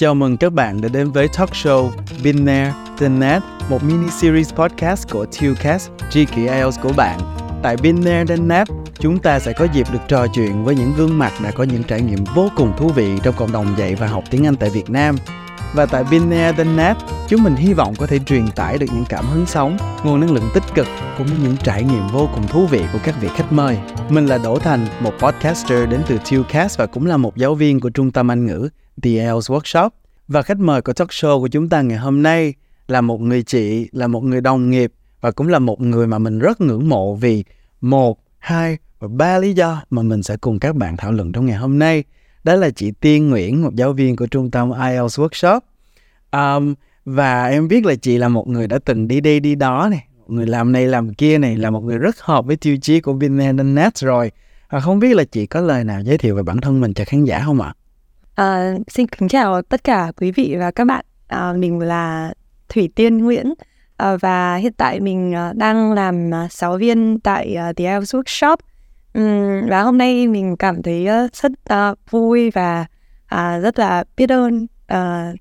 Chào mừng các bạn đã đến với talk show Been There, Net, That, một mini series podcast của TUCAST, tri kỷ IELTS của bạn. Tại Been There, Net, That, chúng ta sẽ có dịp được trò chuyện với những gương mặt đã có những trải nghiệm vô cùng thú vị trong cộng đồng dạy và học tiếng Anh tại Việt Nam. Và tại Been There, Net, That, chúng mình hy vọng có thể truyền tải được những cảm hứng sống, nguồn năng lượng tích cực cũng như những trải nghiệm vô cùng thú vị của các vị khách mời. Mình là Đỗ Thành, một podcaster đến từ TUCAST và cũng là một giáo viên của Trung tâm Anh ngữ The IELTS Workshop. Và khách mời của talk show của chúng ta ngày hôm nay là một người chị, là một người đồng nghiệp và cũng là một người mà mình rất ngưỡng mộ vì một, hai và ba lý do mà mình sẽ cùng các bạn thảo luận trong ngày hôm nay. Đó là chị Tiên Nguyễn, một giáo viên của trung tâm IELTS Workshop. Um, và em biết là chị là một người đã từng đi đây đi đó này, người làm này làm kia này, là một người rất hợp với tiêu chí của Net rồi. À, không biết là chị có lời nào giới thiệu về bản thân mình cho khán giả không ạ? À, Ờ, xin kính chào tất cả quý vị và các bạn. À, mình là Thủy Tiên Nguyễn à, và hiện tại mình à, đang làm à, giáo viên tại à, The IELTS Workshop. Uhm, và hôm nay mình cảm thấy uh, rất uh, vui và uh, rất là biết ơn uh,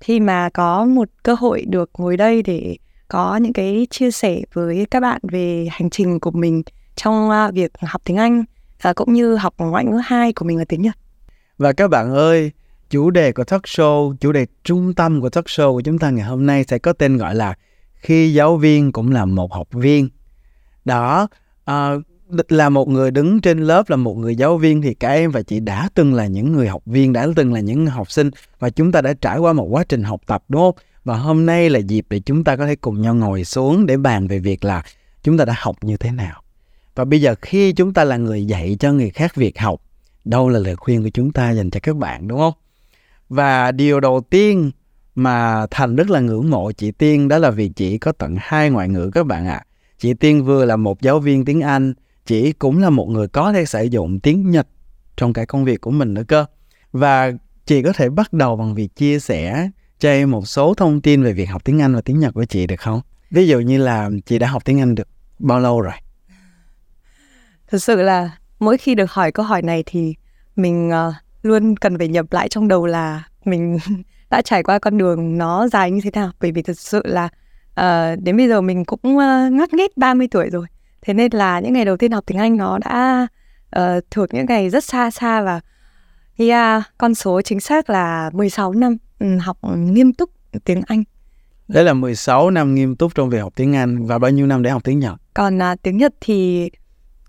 khi mà có một cơ hội được ngồi đây để có những cái chia sẻ với các bạn về hành trình của mình trong uh, việc học tiếng Anh uh, cũng như học ngoại ngữ hai của mình là tiếng Nhật. Và các bạn ơi, chủ đề của talk show, chủ đề trung tâm của talk show của chúng ta ngày hôm nay sẽ có tên gọi là khi giáo viên cũng là một học viên. Đó, uh, là một người đứng trên lớp là một người giáo viên thì cả em và chị đã từng là những người học viên đã từng là những học sinh và chúng ta đã trải qua một quá trình học tập đúng không và hôm nay là dịp để chúng ta có thể cùng nhau ngồi xuống để bàn về việc là chúng ta đã học như thế nào và bây giờ khi chúng ta là người dạy cho người khác việc học đâu là lời khuyên của chúng ta dành cho các bạn, đúng không và điều đầu tiên mà thành rất là ngưỡng mộ chị tiên đó là vì chị có tận hai ngoại ngữ các bạn ạ à. chị tiên vừa là một giáo viên tiếng anh, chị cũng là một người có thể sử dụng tiếng Nhật trong cái công việc của mình nữa cơ. Và chị có thể bắt đầu bằng việc chia sẻ cho em một số thông tin về việc học tiếng Anh và tiếng Nhật của chị được không? Ví dụ như là chị đã học tiếng Anh được bao lâu rồi? Thực sự là mỗi khi được hỏi câu hỏi này thì mình uh, luôn cần phải nhập lại trong đầu là mình đã trải qua con đường nó dài như thế nào. Bởi vì thực sự là uh, đến bây giờ mình cũng uh, ngắt nghét 30 tuổi rồi. Thế nên là những ngày đầu tiên học tiếng Anh nó đã uh, thuộc những ngày rất xa xa và yeah, con số chính xác là 16 năm um, học nghiêm túc tiếng Anh. Đấy là 16 năm nghiêm túc trong việc học tiếng Anh và bao nhiêu năm để học tiếng Nhật? Còn uh, tiếng Nhật thì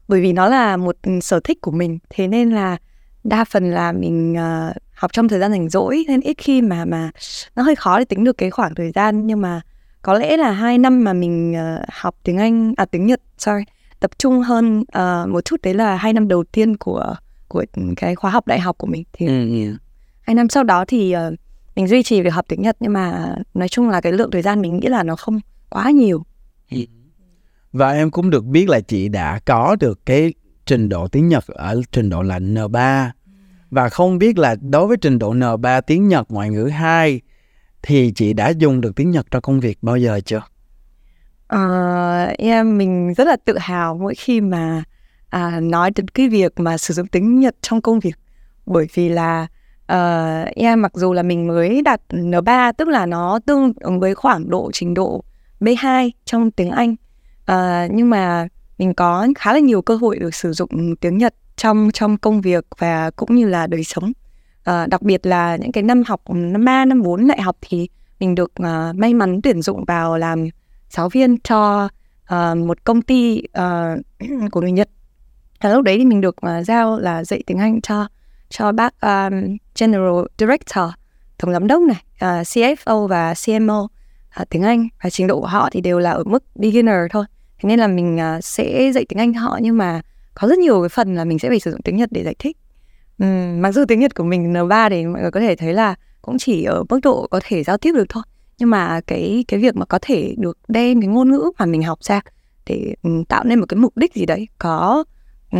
bởi vì nó là một sở thích của mình, thế nên là đa phần là mình uh, học trong thời gian rảnh rỗi nên ít khi mà mà nó hơi khó để tính được cái khoảng thời gian. Nhưng mà có lẽ là hai năm mà mình uh, học tiếng Anh à tiếng Nhật sorry tập trung hơn uh, một chút đấy là hai năm đầu tiên của của cái khóa học đại học của mình. Thì ừ, yeah. hai năm sau đó thì uh, mình duy trì việc học tiếng Nhật nhưng mà nói chung là cái lượng thời gian mình nghĩ là nó không quá nhiều. Và em cũng được biết là chị đã có được cái trình độ tiếng Nhật ở trình độ là N3 và không biết là đối với trình độ N3 tiếng Nhật ngoại ngữ 2 thì chị đã dùng được tiếng Nhật trong công việc bao giờ chưa? Uh, em mình rất là tự hào mỗi khi mà à, nói đến cái việc mà sử dụng tiếng Nhật trong công việc. Bởi vì là uh, em mặc dù là mình mới đạt N3 tức là nó tương ứng với khoảng độ trình độ B2 trong tiếng Anh. Uh, nhưng mà mình có khá là nhiều cơ hội được sử dụng tiếng Nhật trong trong công việc và cũng như là đời sống. À, đặc biệt là những cái năm học năm ba năm bốn đại học thì mình được uh, may mắn tuyển dụng vào làm giáo viên cho uh, một công ty uh, của người Nhật. Và lúc đấy thì mình được uh, giao là dạy tiếng Anh cho cho bác um, General Director tổng giám đốc này uh, CFO và CMO uh, tiếng Anh. Và trình độ của họ thì đều là ở mức beginner thôi thế nên là mình à, sẽ dạy tiếng Anh họ nhưng mà có rất nhiều cái phần là mình sẽ phải sử dụng tiếng Nhật để giải thích. Uhm, mặc dù tiếng Nhật của mình N3 thì mọi người có thể thấy là cũng chỉ ở mức độ có thể giao tiếp được thôi nhưng mà cái cái việc mà có thể được đem cái ngôn ngữ mà mình học ra để tạo nên một cái mục đích gì đấy có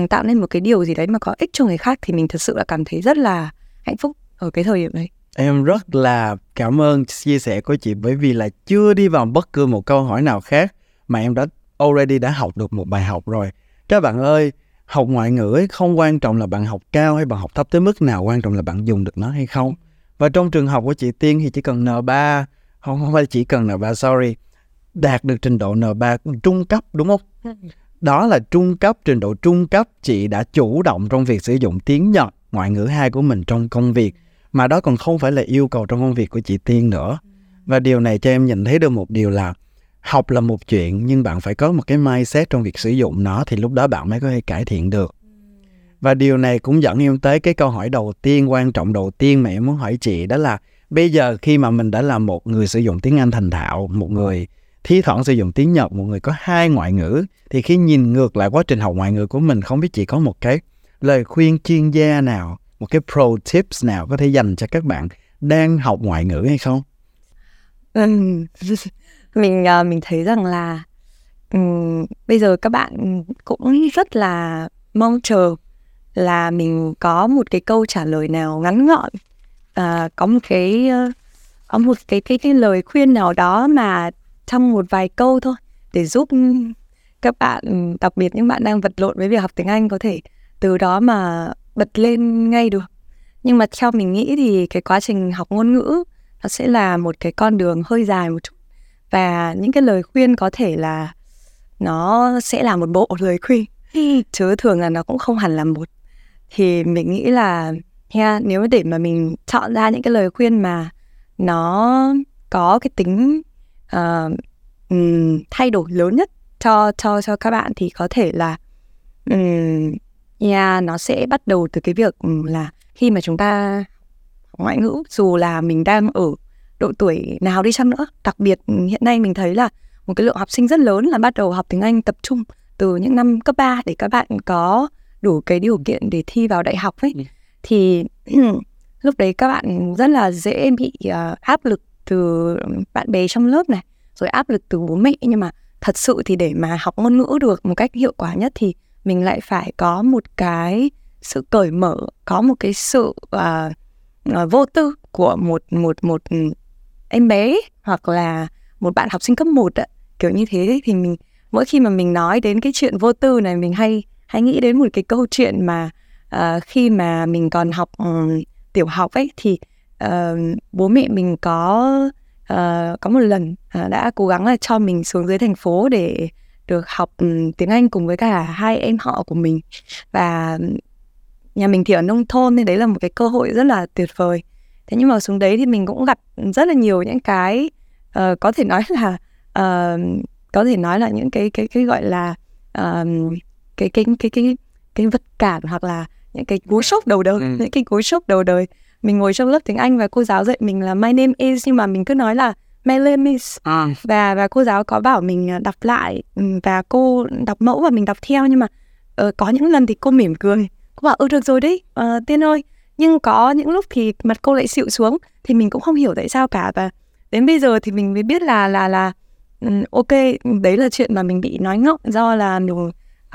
tạo nên một cái điều gì đấy mà có ích cho người khác thì mình thật sự là cảm thấy rất là hạnh phúc ở cái thời điểm đấy. Em rất là cảm ơn chia sẻ của chị bởi vì là chưa đi vào bất cứ một câu hỏi nào khác mà em đã already đã học được một bài học rồi. Các bạn ơi, học ngoại ngữ ấy không quan trọng là bạn học cao hay bạn học thấp tới mức nào, quan trọng là bạn dùng được nó hay không. Và trong trường học của chị Tiên thì chỉ cần N3 không không phải chỉ cần N3 sorry, đạt được trình độ N3 trung cấp, đúng không? Đó là trung cấp, trình độ trung cấp chị đã chủ động trong việc sử dụng tiếng Nhật, ngoại ngữ hai của mình trong công việc. Mà đó còn không phải là yêu cầu trong công việc của chị Tiên nữa. Và điều này cho em nhìn thấy được một điều là học là một chuyện, nhưng bạn phải có một cái mindset trong việc sử dụng nó thì lúc đó bạn mới có thể cải thiện được và điều này cũng dẫn em tới cái câu hỏi đầu tiên, quan trọng đầu tiên mà em muốn hỏi chị, đó là bây giờ khi mà mình đã là một người sử dụng tiếng Anh thành thạo, một người thi thoảng sử dụng tiếng Nhật, một người có hai ngoại ngữ, thì khi nhìn ngược lại quá trình học ngoại ngữ của mình, không biết chị có một cái lời khuyên chuyên gia nào, một cái pro tips nào có thể dành cho các bạn đang học ngoại ngữ hay không? mình uh, mình thấy rằng là um, bây giờ các bạn cũng rất là mong chờ là mình có một cái câu trả lời nào ngắn gọn uh, có một cái uh, có một cái, cái cái lời khuyên nào đó mà trong một vài câu thôi để giúp các bạn đặc biệt những bạn đang vật lộn với việc học tiếng Anh có thể từ đó mà bật lên ngay được. Nhưng mà theo mình nghĩ thì cái quá trình học ngôn ngữ nó sẽ là một cái con đường hơi dài một chút và những cái lời khuyên có thể là nó sẽ là một bộ lời khuyên. Chứ thường là nó cũng không hẳn là một. Thì mình nghĩ là yeah, nếu để mà mình chọn ra những cái lời khuyên mà nó có cái tính uh, um, thay đổi lớn nhất cho cho cho các bạn thì có thể là um, yeah, nó sẽ bắt đầu từ cái việc là khi mà chúng ta ngoại ngữ dù là mình đang ở độ tuổi nào đi chăng nữa. Đặc biệt hiện nay mình thấy là một cái lượng học sinh rất lớn là bắt đầu học tiếng Anh tập trung từ những năm cấp 3 để các bạn có đủ cái điều kiện để thi vào đại học ấy. Ừ. thì lúc đấy các bạn rất là dễ bị uh, áp lực từ bạn bè trong lớp này rồi áp lực từ bố mẹ. Nhưng mà thật sự thì để mà học ngôn ngữ được một cách hiệu quả nhất thì mình lại phải có một cái sự cởi mở có một cái sự uh, uh, vô tư của một một một em bé hoặc là một bạn học sinh cấp 1 ạ. Kiểu như thế thì mình mỗi khi mà mình nói đến cái chuyện vô tư này mình hay hay nghĩ đến một cái câu chuyện mà uh, khi mà mình còn học um, tiểu học ấy thì uh, bố mẹ mình có uh, có một lần uh, đã cố gắng là cho mình xuống dưới thành phố để được học um, tiếng Anh cùng với cả hai em họ của mình. Và nhà mình thì ở nông thôn nên đấy là một cái cơ hội rất là tuyệt vời thế nhưng mà xuống đấy thì mình cũng gặp rất là nhiều những cái uh, có thể nói là uh, có thể nói là những cái cái cái gọi là uh, cái cái cái cái cái vật cản hoặc là những cái cú sốc đầu đời ừ. những cái cú sốc đầu đời mình ngồi trong lớp tiếng Anh và cô giáo dạy mình là my name is nhưng mà mình cứ nói là my name is à. và và cô giáo có bảo mình đọc lại ừ, và cô đọc mẫu và mình đọc theo nhưng mà uh, có những lần thì cô mỉm cười cô bảo ừ được rồi đấy uh, tiên ơi nhưng có những lúc thì mặt cô lại xịu xuống thì mình cũng không hiểu tại sao cả. Và đến bây giờ thì mình mới biết là là là um, ok đấy là chuyện mà mình bị nói ngọng do là được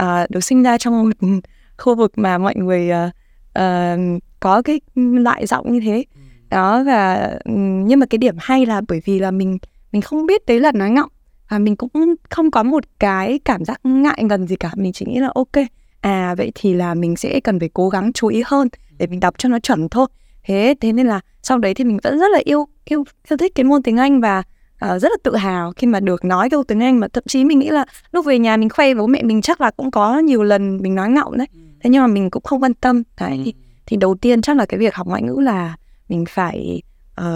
uh, được sinh ra trong một khu vực mà mọi người uh, uh, có cái loại giọng như thế. Ừ. đó và nhưng mà cái điểm hay là bởi vì là mình mình không biết đấy là nói ngọng. Và mình cũng không có một cái cảm giác ngại ngần gì cả. Mình chỉ nghĩ là ok à vậy thì là mình sẽ cần phải cố gắng chú ý hơn để mình đọc cho nó chuẩn thôi. Thế thế nên là sau đấy thì mình vẫn rất là yêu yêu yêu thích cái môn tiếng Anh và uh, rất là tự hào khi mà được nói câu tiếng Anh. Mà thậm chí mình nghĩ là lúc về nhà mình khoe với bố mẹ mình chắc là cũng có nhiều lần mình nói ngọng đấy. Ừ. thế nhưng mà mình cũng không quan tâm. Đấy thì, thì đầu tiên chắc là cái việc học ngoại ngữ là mình phải uh,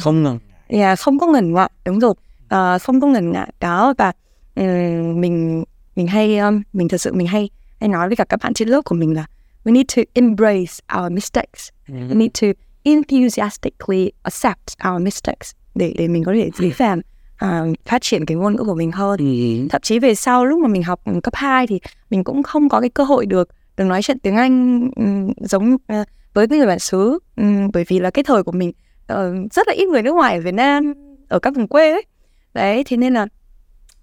không ngần yeah, không có ngần ngại đúng rồi. Uh, không có ngần ngại. Đó và um, mình mình hay um, mình thật sự mình hay hay nói với cả các bạn trên lớp của mình là we need to embrace our mistakes. Mm-hmm. we need to enthusiastically accept our mistakes để để mình có thể dễ dàng uh, phát triển cái ngôn ngữ của mình hơn. Mm-hmm. thậm chí về sau lúc mà mình học cấp 2 thì mình cũng không có cái cơ hội được được nói chuyện tiếng Anh um, giống uh, với người bản xứ. Um, bởi vì là cái thời của mình uh, rất là ít người nước ngoài ở Việt Nam ở các vùng quê ấy. Đấy thế nên là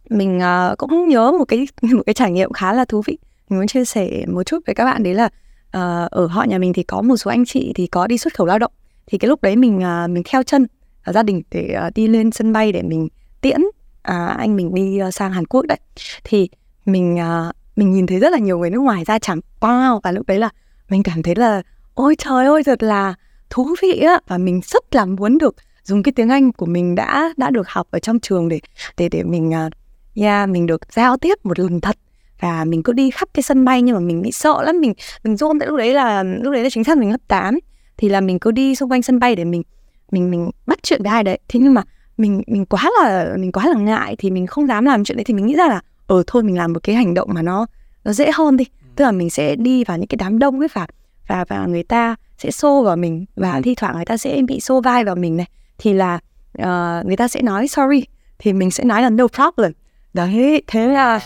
mình uh, cũng nhớ một cái một cái trải nghiệm khá là thú vị. Mình muốn chia sẻ một chút với các bạn đấy là uh, ở họ nhà mình thì có một số anh chị thì có đi xuất khẩu lao động. Thì cái lúc đấy mình uh, mình theo chân uh, gia đình để uh, đi lên sân bay để mình tiễn uh, anh mình đi uh, sang Hàn Quốc đấy. Thì mình uh, mình nhìn thấy rất là nhiều người nước ngoài ra chẳng wow và lúc đấy là mình cảm thấy là ôi trời ơi thật là thú vị á! Và mình rất là muốn được dùng cái tiếng Anh của mình đã đã được học ở trong trường để để để mình uh, yeah, mình được giao tiếp một lần thật và mình cứ đi khắp cái sân bay nhưng mà mình bị sợ lắm. Mình mình run tại lúc đấy là lúc đấy là chính xác mình lớp 8 thì là mình cứ đi xung quanh sân bay để mình mình mình bắt chuyện với ai đấy. Thế nhưng mà mình mình quá là mình quá là ngại thì mình không dám làm chuyện đấy. Thì mình nghĩ ra là ờ thôi mình làm một cái hành động mà nó nó dễ hơn đi. Tức là mình sẽ đi vào những cái đám đông ấy và và và người ta sẽ xô vào mình và thi thoảng người ta sẽ bị xô vai vào mình này. Thì là uh, người ta sẽ nói sorry. Thì mình sẽ nói là no problem. Đấy thế là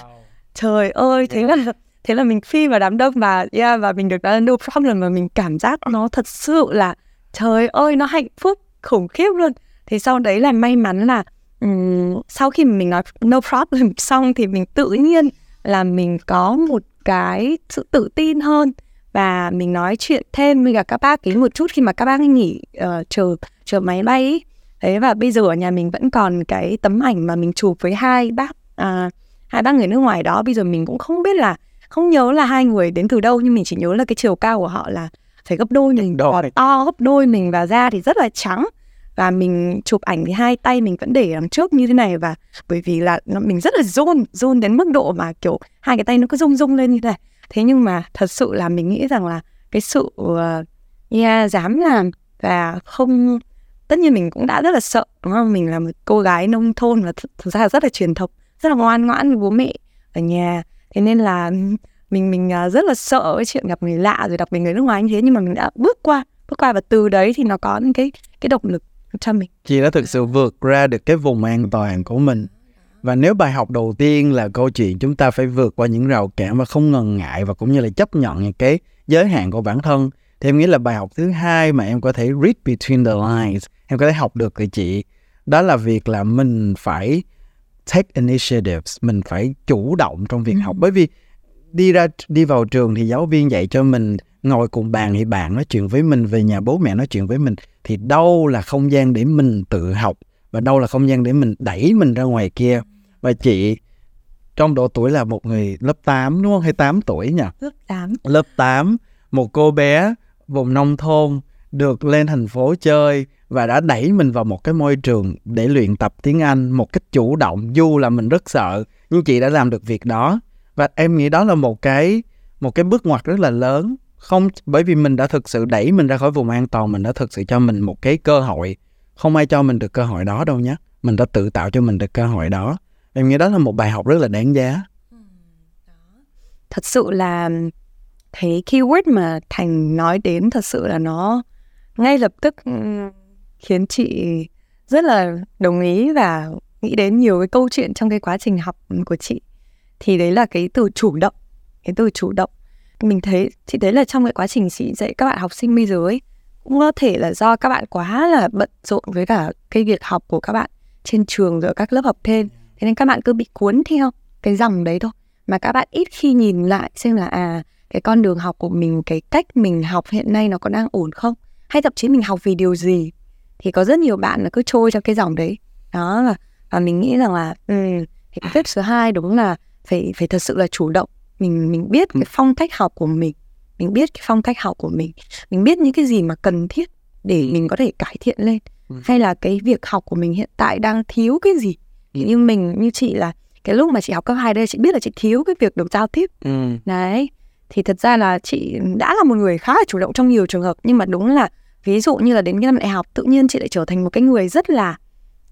trời ơi thế là thế là mình phi vào đám đông và yeah, và mình được là no problem và mình cảm giác nó thật sự là trời ơi nó hạnh phúc khủng khiếp luôn. Thì sau đấy là may mắn là um, sau khi mình nói no problem xong thì mình tự nhiên là mình có một cái sự tự tin hơn. Và mình nói chuyện thêm với cả các bác ấy một chút khi mà các bác ấy nghỉ uh, chờ chờ máy bay ấy. Thế và bây giờ ở nhà mình vẫn còn cái tấm ảnh mà mình chụp với hai bác uh, hai bác người nước ngoài đó bây giờ mình cũng không biết là không nhớ là hai người đến từ đâu nhưng mình chỉ nhớ là cái chiều cao của họ là phải gấp đôi mình còn to gấp đôi mình và da thì rất là trắng. Và mình chụp ảnh thì hai tay mình vẫn để đằng trước như thế này và bởi vì là mình rất là run run đến mức độ mà kiểu hai cái tay nó cứ rung rung lên như thế này. Thế nhưng mà thật sự là mình nghĩ rằng là cái sự uh, yeah, dám làm và không tất nhiên mình cũng đã rất là sợ đúng không? Mình là một cô gái nông thôn và th- thực ra rất là truyền thống rất là ngoan ngoãn với bố mẹ ở nhà. Thế nên là mình mình à, rất là sợ cái chuyện gặp người lạ rồi đặc biệt người nước ngoài như thế. Nhưng mà mình đã bước qua bước qua và từ đấy thì nó có những cái cái động lực cho mình. Chị đã thực sự vượt ra được cái vùng an toàn của mình. Và nếu bài học đầu tiên là câu chuyện chúng ta phải vượt qua những rào cản và không ngần ngại và cũng như là chấp nhận những cái giới hạn của bản thân, thì em nghĩ là bài học thứ hai mà em có thể read between the lines, em có thể học được từ chị, đó là việc là mình phải take initiatives mình phải chủ động trong việc ừ. học bởi vì đi ra đi vào trường thì giáo viên dạy cho mình ngồi cùng bàn thì bạn nói chuyện với mình về nhà bố mẹ nói chuyện với mình thì đâu là không gian để mình tự học và đâu là không gian để mình đẩy mình ra ngoài kia. Và chị trong độ tuổi là một người lớp 8 đúng không? Hay 8 tuổi nhỉ? Lớp 8 lớp 8 một cô bé vùng nông thôn được lên thành phố chơi và đã đẩy mình vào một cái môi trường để luyện tập tiếng Anh một cách chủ động, dù là mình rất sợ, nhưng chị đã làm được việc đó. Và em nghĩ đó là một cái một cái bước ngoặt rất là lớn. Không, bởi vì mình đã thực sự đẩy mình ra khỏi vùng an toàn, mình đã thực sự cho mình một cái cơ hội. Không ai cho mình được cơ hội đó đâu nhé mình đã tự tạo cho mình được cơ hội đó. Em nghĩ đó là một bài học rất là đáng giá. Thật sự là thấy keyword mà thành nói đến thật sự là nó ngay lập tức ừ, khiến chị rất là đồng ý và nghĩ đến nhiều cái câu chuyện trong cái quá trình học của chị. Thì đấy là cái từ chủ động, cái từ chủ động. Mình thấy, chị thấy là trong cái quá trình chị dạy các bạn học sinh bây giờ ấy, cũng có thể là do các bạn quá là bận rộn với cả cái việc học của các bạn trên trường rồi các lớp học thêm. Thế nên các bạn cứ bị cuốn theo cái dòng đấy thôi. Mà các bạn ít khi nhìn lại xem là à cái con đường học của mình, cái cách mình học hiện nay nó có đang ổn không? Hay thậm chí mình học vì điều gì thì có rất nhiều bạn là cứ trôi trong cái dòng đấy đó và, và mình nghĩ rằng là um, cái tip số 2 đúng là phải phải thật sự là chủ động mình mình biết cái phong cách học của mình mình biết cái phong cách học của mình mình biết những cái gì mà cần thiết để mình có thể cải thiện lên ừ. hay là cái việc học của mình hiện tại đang thiếu cái gì ừ. như mình như chị là cái lúc mà chị học cấp hai đây chị biết là chị thiếu cái việc được giao tiếp ừ. đấy thì thật ra là chị đã là một người khá là chủ động trong nhiều trường hợp nhưng mà đúng là ví dụ như là đến cái năm đại học tự nhiên chị lại trở thành một cái người rất là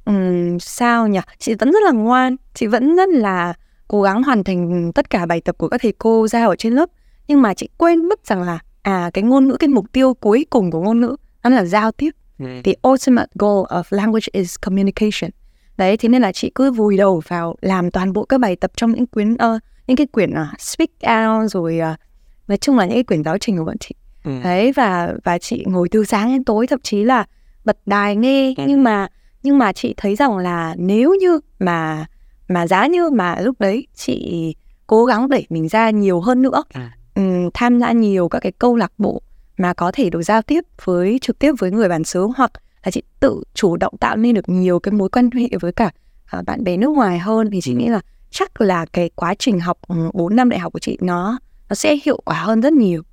um, sao nhỉ? Chị vẫn rất là ngoan chị vẫn rất là cố gắng hoàn thành tất cả bài tập của các thầy cô giao ở trên lớp. Nhưng mà chị quên mất rằng là à cái ngôn ngữ cái mục tiêu cuối cùng của ngôn ngữ đó là giao tiếp. Ừ. the ultimate goal of language is communication. Đấy thế nên là chị cứ vùi đầu vào làm toàn bộ các bài tập trong những quyển uh, những cái quyển uh, speak out rồi uh, nói chung là những cái quyển giáo trình của bọn chị ừ. đấy và và chị ngồi từ sáng đến tối thậm chí là bật đài nghe ừ. nhưng mà nhưng mà chị thấy rằng là nếu như mà mà giá như mà lúc đấy chị cố gắng đẩy mình ra nhiều hơn nữa à. um, tham gia nhiều các cái câu lạc bộ mà có thể được giao tiếp với trực tiếp với người bản xứ hoặc là chị tự chủ động tạo nên được nhiều cái mối quan hệ với cả uh, bạn bè nước ngoài hơn thì chị nghĩ là chắc là cái quá trình học 4 năm đại học của chị nó nó sẽ hiệu quả hơn rất nhiều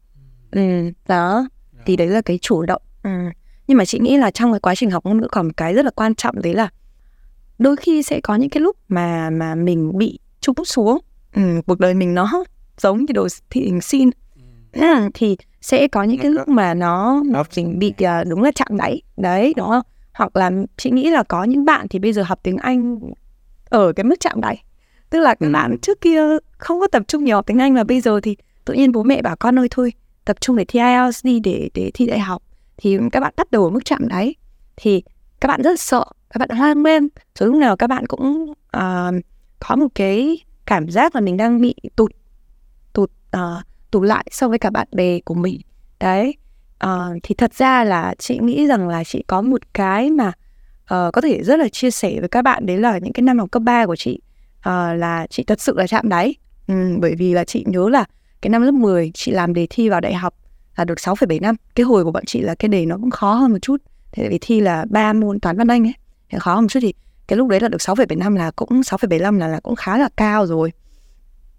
ừ, đó. Thì đấy là cái chủ động. Ừ. nhưng mà chị nghĩ là trong cái quá trình học ngôn ngữ còn một cái rất là quan trọng đấy là đôi khi sẽ có những cái lúc mà mà mình bị trúng xuống. Ừ, cuộc đời mình nó giống như đồ thị hình xin. Ừ. thì sẽ có những cái lúc mà nó mình bị uh, đúng là chạm đáy. Đấy đúng không? Hoặc là chị nghĩ là có những bạn thì bây giờ học tiếng Anh ở cái mức chạm đáy. Tức là các ừ. bạn trước kia không có tập trung nhiều học tiếng Anh và bây giờ thì tự nhiên bố mẹ bảo con ơi thôi tập trung để thi IELTS đi để để thi đại học thì các bạn bắt đầu ở mức chạm đấy. Thì các bạn rất sợ các bạn hoang mang. Rồi lúc nào các bạn cũng uh, có một cái cảm giác là mình đang bị tụt tụt uh, tụt lại so với cả bạn bè của mình. Đấy uh, thì thật ra là chị nghĩ rằng là chị có một cái mà uh, có thể rất là chia sẻ với các bạn đấy là những cái năm học cấp 3 của chị. Uh, là chị thật sự là chạm đáy. Um, bởi vì là chị nhớ là cái năm lớp 10 chị làm đề thi vào đại học là được 6,7 năm. Cái hồi của bọn chị là cái đề nó cũng khó hơn một chút. Thế vì thi là ba môn toán văn anh ấy thì khó hơn một chút thì cái lúc đấy là được 6,75 là cũng 6,75 là là cũng khá là cao rồi.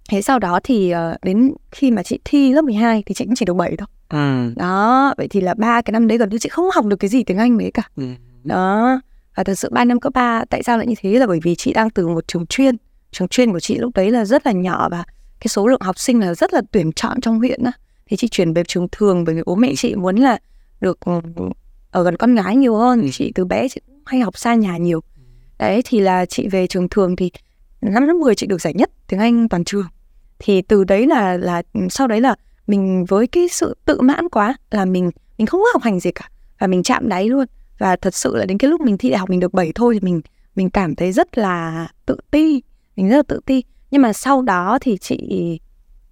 Thế sau đó thì uh, đến khi mà chị thi lớp 12 thì chị cũng chỉ được 7 thôi. Ừ. đó vậy thì là ba cái năm đấy gần như chị không học được cái gì tiếng anh mấy cả. Ừ. đó và thật sự ba năm cấp 3 tại sao lại như thế là bởi vì chị đang từ một trường chuyên. Trường chuyên của chị lúc đấy là rất là nhỏ và cái số lượng học sinh là rất là tuyển chọn trong huyện á. Thì chị chuyển về trường thường bởi vì bố mẹ chị muốn là được ừ, ở gần con gái nhiều hơn. Chị từ bé chị hay học xa nhà nhiều. Đấy, thì là chị về trường thường thì năm lớp 10 chị được giải nhất tiếng Anh toàn trường. Thì từ đấy là là ừ, sau đấy là mình với cái sự tự mãn quá là mình mình không có học hành gì cả và mình chạm đáy luôn. Và thật sự là đến cái lúc mình thi đại học mình được 7 thôi thì mình mình cảm thấy rất là tự ti, mình rất là tự ti nhưng mà sau đó thì chị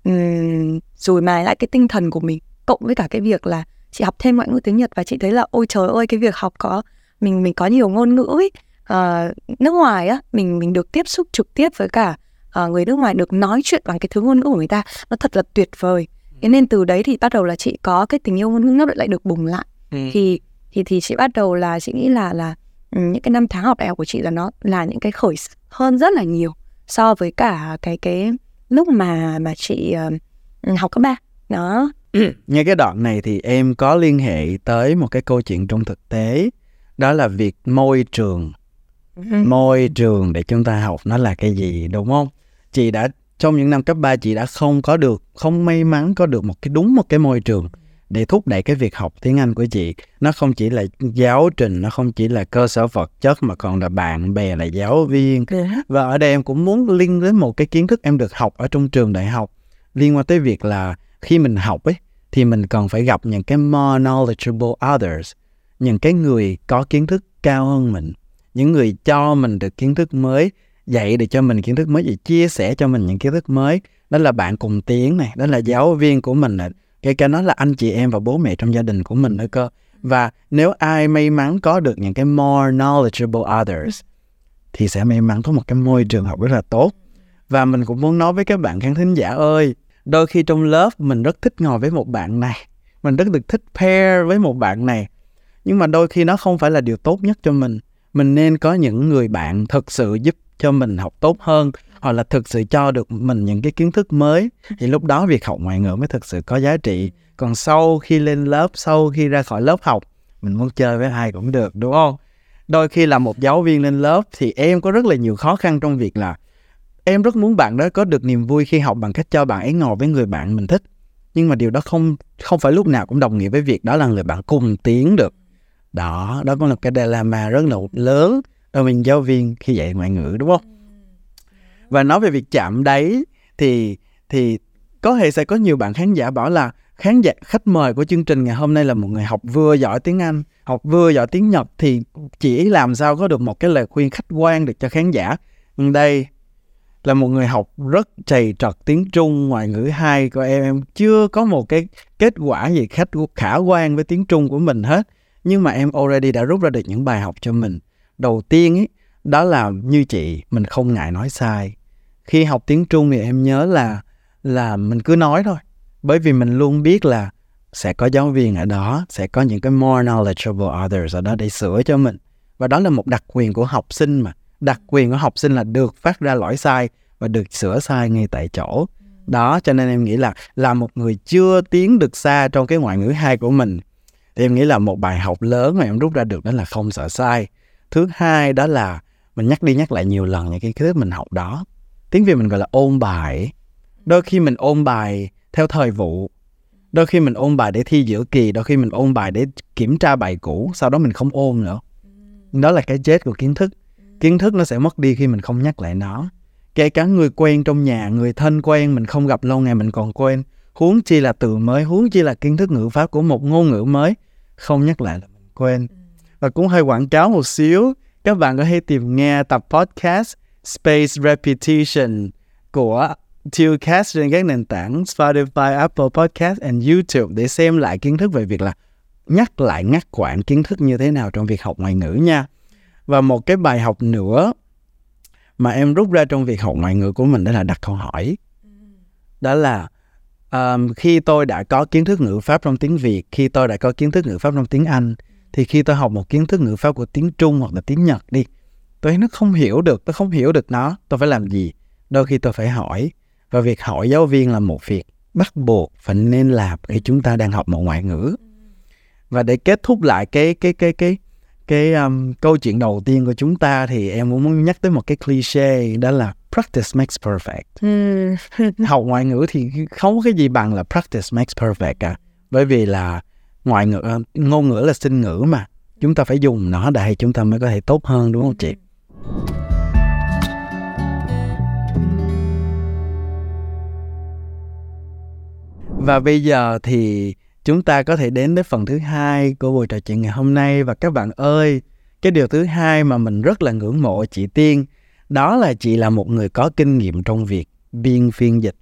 um, rồi mài lại cái tinh thần của mình cộng với cả cái việc là chị học thêm ngoại ngữ tiếng Nhật và chị thấy là ôi trời ơi cái việc học có mình mình có nhiều ngôn ngữ ấy uh, nước ngoài á mình mình được tiếp xúc trực tiếp với cả uh, người nước ngoài được nói chuyện bằng cái thứ ngôn ngữ của người ta nó thật là tuyệt vời. Thế nên từ đấy thì bắt đầu là chị có cái tình yêu ngôn ngữ nó lại được bùng lại. Ừ. thì thì thì chị bắt đầu là chị nghĩ là là ừ, những cái năm tháng học đại học của chị là nó là những cái khởi hơn rất là nhiều so với cả cái cái lúc mà mà chị uh, học cấp ba. Đó. Nghe cái đoạn này thì em có liên hệ tới một cái câu chuyện trong thực tế. Đó là việc môi trường. Môi trường để chúng ta học nó là cái gì đúng không? Chị đã trong những năm cấp 3 chị đã không có được không may mắn có được một cái đúng một cái môi trường để thúc đẩy cái việc học tiếng Anh của chị. Nó không chỉ là giáo trình nó không chỉ là cơ sở vật chất mà còn là bạn bè là giáo viên. Và ở đây em cũng muốn liên đến một cái kiến thức em được học ở trong trường đại học liên quan tới việc là khi mình học ấy thì mình cần phải gặp những cái more knowledgeable others những cái người có kiến thức cao hơn mình những người cho mình được kiến thức mới dạy được cho mình kiến thức mới và chia sẻ cho mình những kiến thức mới. Đó là bạn cùng tiếng này đó là giáo viên của mình này kể cả nó là anh chị em và bố mẹ trong gia đình của mình nữa cơ. Và nếu ai may mắn có được những cái more knowledgeable others, thì sẽ may mắn có một cái môi trường học rất là tốt. Và mình cũng muốn nói với các bạn khán thính giả ơi, đôi khi trong lớp mình rất thích ngồi với một bạn này, mình rất được thích pair với một bạn này. Nhưng mà đôi khi nó không phải là điều tốt nhất cho mình. Mình nên có những người bạn thực sự giúp cho mình học tốt hơn hoặc là thực sự cho được mình những cái kiến thức mới, thì lúc đó việc học ngoại ngữ mới thực sự có giá trị. Còn sau khi lên lớp, sau khi ra khỏi lớp học, mình muốn chơi với ai cũng được, đúng không? Đôi khi là một giáo viên lên lớp thì em có rất là nhiều khó khăn trong việc là em rất muốn bạn đó có được niềm vui khi học bằng cách cho bạn ấy ngồi với người bạn mình thích. Nhưng mà điều đó không không phải lúc nào cũng đồng nghĩa với việc đó là người bạn cùng tiến được. Đó đó cũng là cái dilemma rất là lớn đối với giáo viên khi dạy ngoại ngữ, đúng không? Và nói về việc chạm đáy thì thì có thể sẽ có nhiều bạn khán giả bảo là khán giả khách mời của chương trình ngày hôm nay là một người học vừa giỏi tiếng Anh, học vừa giỏi tiếng Nhật thì chỉ làm sao có được một cái lời khuyên khách quan được cho khán giả. Đây là một người học rất chầy trật tiếng Trung ngoại ngữ hai của em em chưa có một cái kết quả gì khách khả quan với tiếng Trung của mình hết nhưng mà em already đã rút ra được những bài học cho mình đầu tiên ấy đó là như chị, mình không ngại nói sai. Khi học tiếng Trung thì em nhớ là là mình cứ nói thôi. Bởi vì mình luôn biết là sẽ có giáo viên ở đó, sẽ có những cái more knowledgeable others ở đó để sửa cho mình. Và đó là một đặc quyền của học sinh mà. Đặc quyền của học sinh là được phát ra lỗi sai và được sửa sai ngay tại chỗ. Đó, cho nên em nghĩ là là một người chưa tiến được xa trong cái ngoại ngữ hai của mình, thì em nghĩ là một bài học lớn mà em rút ra được đó là không sợ sai. Thứ hai đó là mình nhắc đi nhắc lại nhiều lần những cái kiến thức mình học đó. Tiếng việt mình gọi là ôn bài. Đôi khi mình ôn bài theo thời vụ. Đôi khi mình ôn bài để thi giữa kỳ đôi khi mình ôn bài để kiểm tra bài cũ sau đó mình không ôn nữa. Đó là cái chết của kiến thức. Kiến thức nó sẽ mất đi khi mình không nhắc lại nó. Kể cả người quen trong nhà người thân quen mình không gặp lâu ngày mình còn quên. Huống chi là từ mới huống chi là kiến thức ngữ pháp của một ngôn ngữ mới. Không nhắc lại là mình quên. Và cũng hơi quảng cáo một xíu các bạn có thể tìm nghe tập podcast Space Repetition của Tillcast trên các nền tảng Spotify, Apple Podcast and YouTube để xem lại kiến thức về việc là nhắc lại ngắt quãng kiến thức như thế nào trong việc học ngoại ngữ nha. Và một cái bài học nữa mà em rút ra trong việc học ngoại ngữ của mình đó là đặt câu hỏi. Đó là um, khi tôi đã có kiến thức ngữ pháp trong tiếng Việt, khi tôi đã có kiến thức ngữ pháp trong tiếng Anh, thì khi tôi học một kiến thức ngữ pháp của tiếng Trung hoặc là tiếng Nhật đi, tôi nó không hiểu được, tôi không hiểu được nó, tôi phải làm gì? Đôi khi tôi phải hỏi. Và việc hỏi giáo viên là một việc bắt buộc phải nên làm khi chúng ta đang học một ngoại ngữ. Và để kết thúc lại cái cái cái cái cái um, câu chuyện đầu tiên của chúng ta thì em cũng muốn nhắc tới một cái cliché đó là practice makes perfect. Học ngoại ngữ thì không có cái gì bằng là practice makes perfect cả. Bởi vì là ngoại ngữ ngôn ngữ là sinh ngữ mà. Chúng ta phải dùng nó để chúng ta mới có thể tốt hơn đúng không chị? Và bây giờ thì chúng ta có thể đến với phần thứ hai của buổi trò chuyện ngày hôm nay. Và các bạn ơi, cái điều thứ hai mà mình rất là ngưỡng mộ chị Tiên, đó là chị là một người có kinh nghiệm trong việc biên phiên dịch.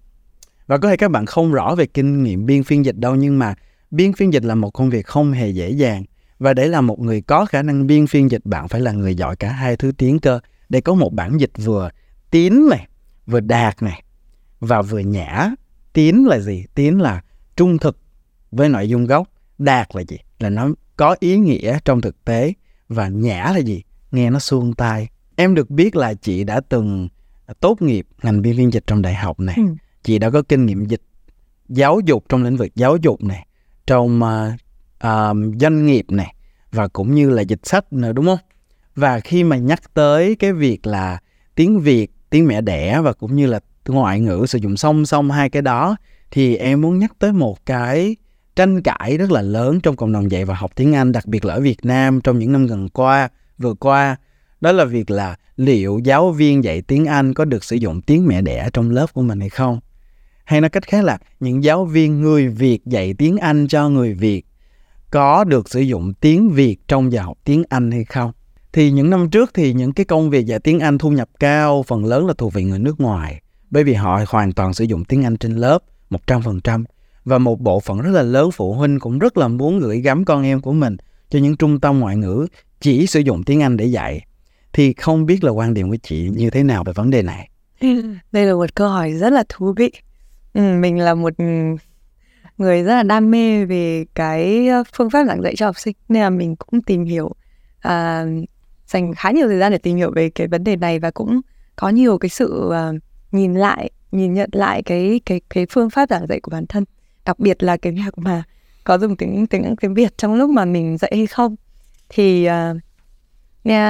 Và có thể các bạn không rõ về kinh nghiệm biên phiên dịch đâu nhưng mà biên phiên dịch là một công việc không hề dễ dàng. Và để là một người có khả năng biên phiên dịch bạn phải là người giỏi cả hai thứ tiếng cơ. Để có một bản dịch vừa tín này, vừa đạt này và vừa nhã. Tín là gì? Tín là trung thực với nội dung gốc. Đạt là gì? Là nó có ý nghĩa trong thực tế. Và nhã là gì? Nghe nó suông tai. Em được biết là chị đã từng tốt nghiệp ngành biên phiên dịch trong đại học này. Ừ. chị đã có kinh nghiệm dịch giáo dục trong lĩnh vực giáo dục này trong uh, doanh nghiệp này và cũng như là dịch sách nữa đúng không? Và khi mà nhắc tới cái việc là tiếng việt tiếng mẹ đẻ và cũng như là ngoại ngữ sử dụng song song hai cái đó thì em muốn nhắc tới một cái tranh cãi rất là lớn trong cộng đồng dạy và học tiếng Anh đặc biệt là ở Việt Nam trong những năm gần qua vừa qua. Đó là việc là liệu giáo viên dạy tiếng Anh có được sử dụng tiếng mẹ đẻ trong lớp của mình hay không? Hay nói cách khác là những giáo viên người Việt dạy tiếng Anh cho người Việt có được sử dụng tiếng Việt trong giờ học tiếng Anh hay không? Thì những năm trước thì những cái công việc dạy tiếng Anh thu nhập cao, phần lớn là thuộc về người nước ngoài, bởi vì họ hoàn toàn sử dụng tiếng Anh trên lớp 100% và một bộ phận rất là lớn phụ huynh cũng rất là muốn gửi gắm con em của mình cho những trung tâm ngoại ngữ chỉ sử dụng tiếng Anh để dạy. Thì không biết là quan điểm của chị như thế nào về vấn đề này? Đây là một câu hỏi rất là thú vị ừ, mình là một người rất là đam mê về cái ờ, phương pháp giảng dạy cho học sinh nên là mình cũng tìm hiểu à, dành khá nhiều thời gian để tìm hiểu về cái vấn đề này và cũng có nhiều cái sự uh, nhìn lại nhìn nhận lại cái cái cái phương pháp giảng dạy của bản thân đặc biệt là cái việc mà có dùng tiếng tiếng tiếng Việt trong lúc mà mình dạy hay không. Thì uh,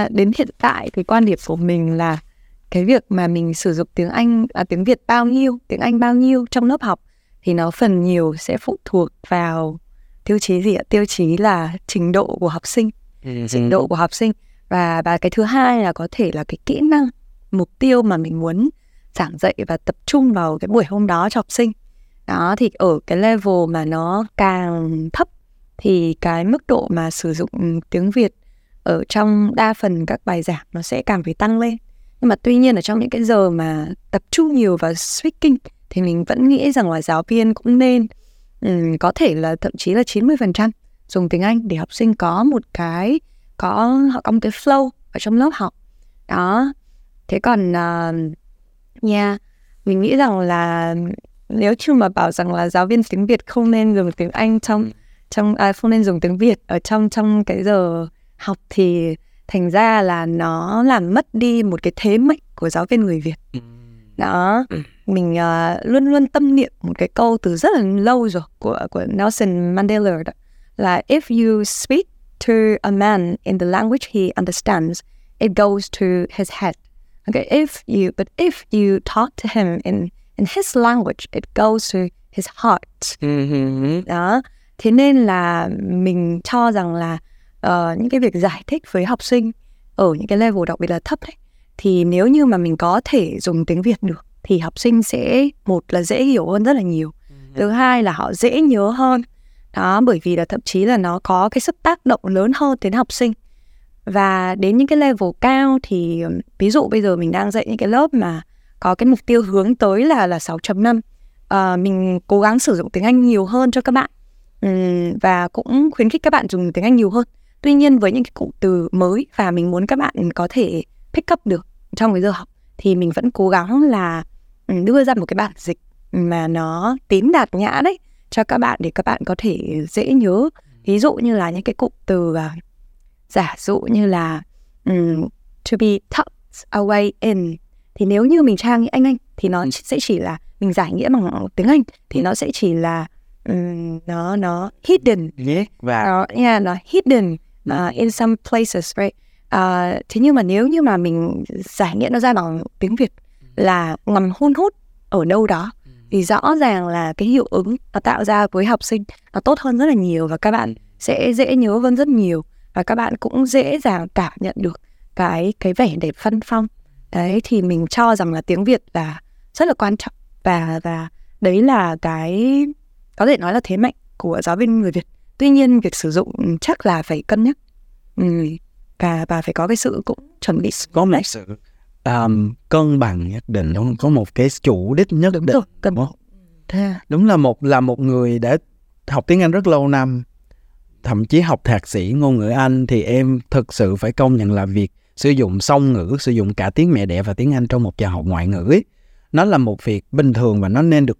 đến hiện tại thì quan điểm của mình là cái việc mà mình sử dụng tiếng Anh à, tiếng Việt bao nhiêu tiếng Anh bao nhiêu trong lớp học thì nó phần nhiều sẽ phụ thuộc vào tiêu chí gì ạ? Tiêu chí là trình độ của học sinh. Ừ, trình độ của học sinh. Và và cái thứ hai là có thể là cái kỹ năng mục tiêu mà mình muốn giảng dạy và tập trung vào cái buổi hôm đó cho học sinh. Đó thì ở cái level mà nó càng thấp thì cái mức độ mà sử dụng tiếng Việt ở trong đa phần các bài giảng nó sẽ càng phải tăng lên nhưng mà tuy nhiên ở trong những cái giờ mà tập trung nhiều vào speaking thì mình vẫn nghĩ rằng là giáo viên cũng nên um, có thể là thậm chí là 90% dùng tiếng Anh để học sinh có một cái có họ có một cái flow ở trong lớp học đó. Thế còn uh, nha mình nghĩ rằng là nếu như mà bảo rằng là giáo viên tiếng Việt không nên dùng tiếng Anh trong trong à, không nên dùng tiếng Việt ở trong trong cái giờ học thì thành ra là nó làm mất đi một cái thế mạnh của giáo viên người Việt ừ. đó ừ. mình uh, luôn luôn tâm niệm một cái câu từ rất là lâu rồi của của Nelson Mandela đó là if you speak to a man in the language he understands, it goes to his head. Okay, if you but if you talk to him in in his language, it goes to his heart. Đó, thế nên là mình cho rằng là uh, những cái việc giải thích với học sinh ở những cái level đặc biệt là thấp đấy thì nếu như mà mình có thể dùng tiếng Việt được thì học sinh sẽ một là dễ hiểu hơn rất là nhiều thứ hai là họ dễ nhớ hơn. Đó bởi vì là thậm chí là nó có cái sức tác động lớn hơn đến học sinh. Và đến những cái level cao thì ví dụ bây giờ mình đang dạy những cái lớp mà có cái mục tiêu hướng tới là là 6.5 à, mình cố gắng sử dụng tiếng Anh nhiều hơn cho các bạn. Uhm, và cũng khuyến khích các bạn dùng tiếng Anh nhiều hơn tuy nhiên với những cái cụm từ mới và mình muốn các bạn có thể pick up được trong cái giờ học thì mình vẫn cố gắng là đưa ra một cái bản dịch mà nó tín đạt nhã đấy cho các bạn để các bạn có thể dễ nhớ. Ví dụ như là những cái cụm từ uh, giả dụ như là um, to be tucked away in thì nếu như mình trang như anh anh thì nó sẽ chỉ là mình giải nghĩa bằng tiếng Anh thì nó sẽ chỉ là um, nó nó hidden. Yeah, và uh, yeah, nó hidden uh, in some places right? Uh, thế nhưng mà nếu như mà mình giải nghĩa nó ra bằng tiếng Việt là ngầm hôn hút ở đâu đó thì rõ ràng là cái hiệu ứng nó tạo ra với học sinh nó tốt hơn rất là nhiều và các bạn sẽ dễ nhớ hơn rất nhiều và các bạn cũng dễ dàng cảm nhận được cái cái vẻ đẹp phân phong. Đấy thì mình cho rằng là tiếng Việt là rất là quan trọng và và đấy là cái có thể nói là thế mạnh của giáo viên người Việt tuy nhiên việc sử dụng chắc là phải cân nhắc. Ừ. và và phải có cái sự cũng chuẩn bị. Có một sự um, cân bằng nhất định. Đúng có một cái chủ đích nhất đúng định. rồi cân đúng, đúng là một là một người đã học tiếng Anh rất lâu năm. Thậm chí học thạc sĩ ngôn ngữ Anh thì em thực sự phải công nhận là việc sử dụng song ngữ sử dụng cả tiếng mẹ đẻ và tiếng Anh trong một giờ học ngoại ngữ ấy, nó là một việc bình thường và nó nên được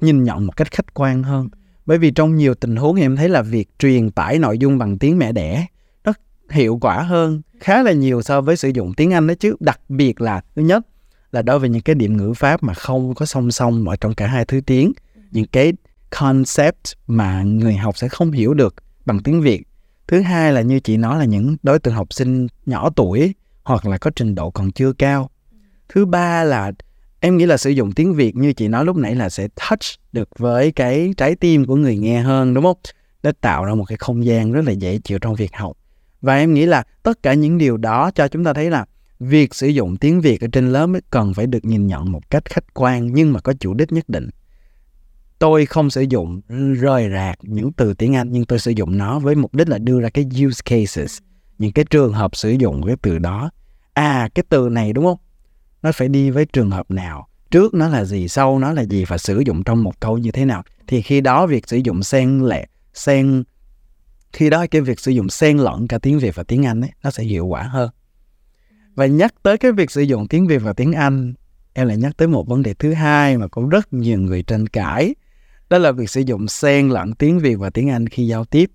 nhìn nhận một cách khách quan hơn bởi vì trong nhiều tình huống em thấy là việc truyền tải nội dung bằng tiếng mẹ đẻ nó hiệu quả hơn, khá là nhiều so với sử dụng tiếng Anh đó chứ. Đặc biệt là, thứ nhất là đối với những cái điểm ngữ pháp mà không có song song ở trong cả hai thứ tiếng, những cái concept mà người học sẽ không hiểu được bằng tiếng Việt. Thứ hai là như chị nói là những đối tượng học sinh nhỏ tuổi hoặc là có trình độ còn chưa cao. Thứ ba là em nghĩ là sử dụng tiếng Việt như chị nói lúc nãy là sẽ touch được với cái trái tim của người nghe hơn đúng không? Để tạo ra một cái không gian rất là dễ chịu trong việc học. Và em nghĩ là tất cả những điều đó cho chúng ta thấy là việc sử dụng tiếng Việt ở trên lớp cần phải được nhìn nhận một cách khách quan nhưng mà có chủ đích nhất định. Tôi không sử dụng rời rạc những từ tiếng Anh nhưng tôi sử dụng nó với mục đích là đưa ra cái use cases, những cái trường hợp sử dụng cái từ đó. À, cái từ này đúng không? Nó phải đi với trường hợp nào? Trước nó là gì? Sau nó là gì? Và sử dụng trong một câu như thế nào? Thì khi đó việc sử dụng xen lẹ xen khi đó cái việc sử dụng xen lẫn cả tiếng Việt và tiếng Anh ấy, nó sẽ hiệu quả hơn. Và nhắc tới cái việc sử dụng tiếng Việt và tiếng Anh em lại nhắc tới một vấn đề thứ hai mà cũng rất nhiều người tranh cãi. Đó là việc sử dụng xen lẫn tiếng Việt và tiếng Anh khi giao tiếp.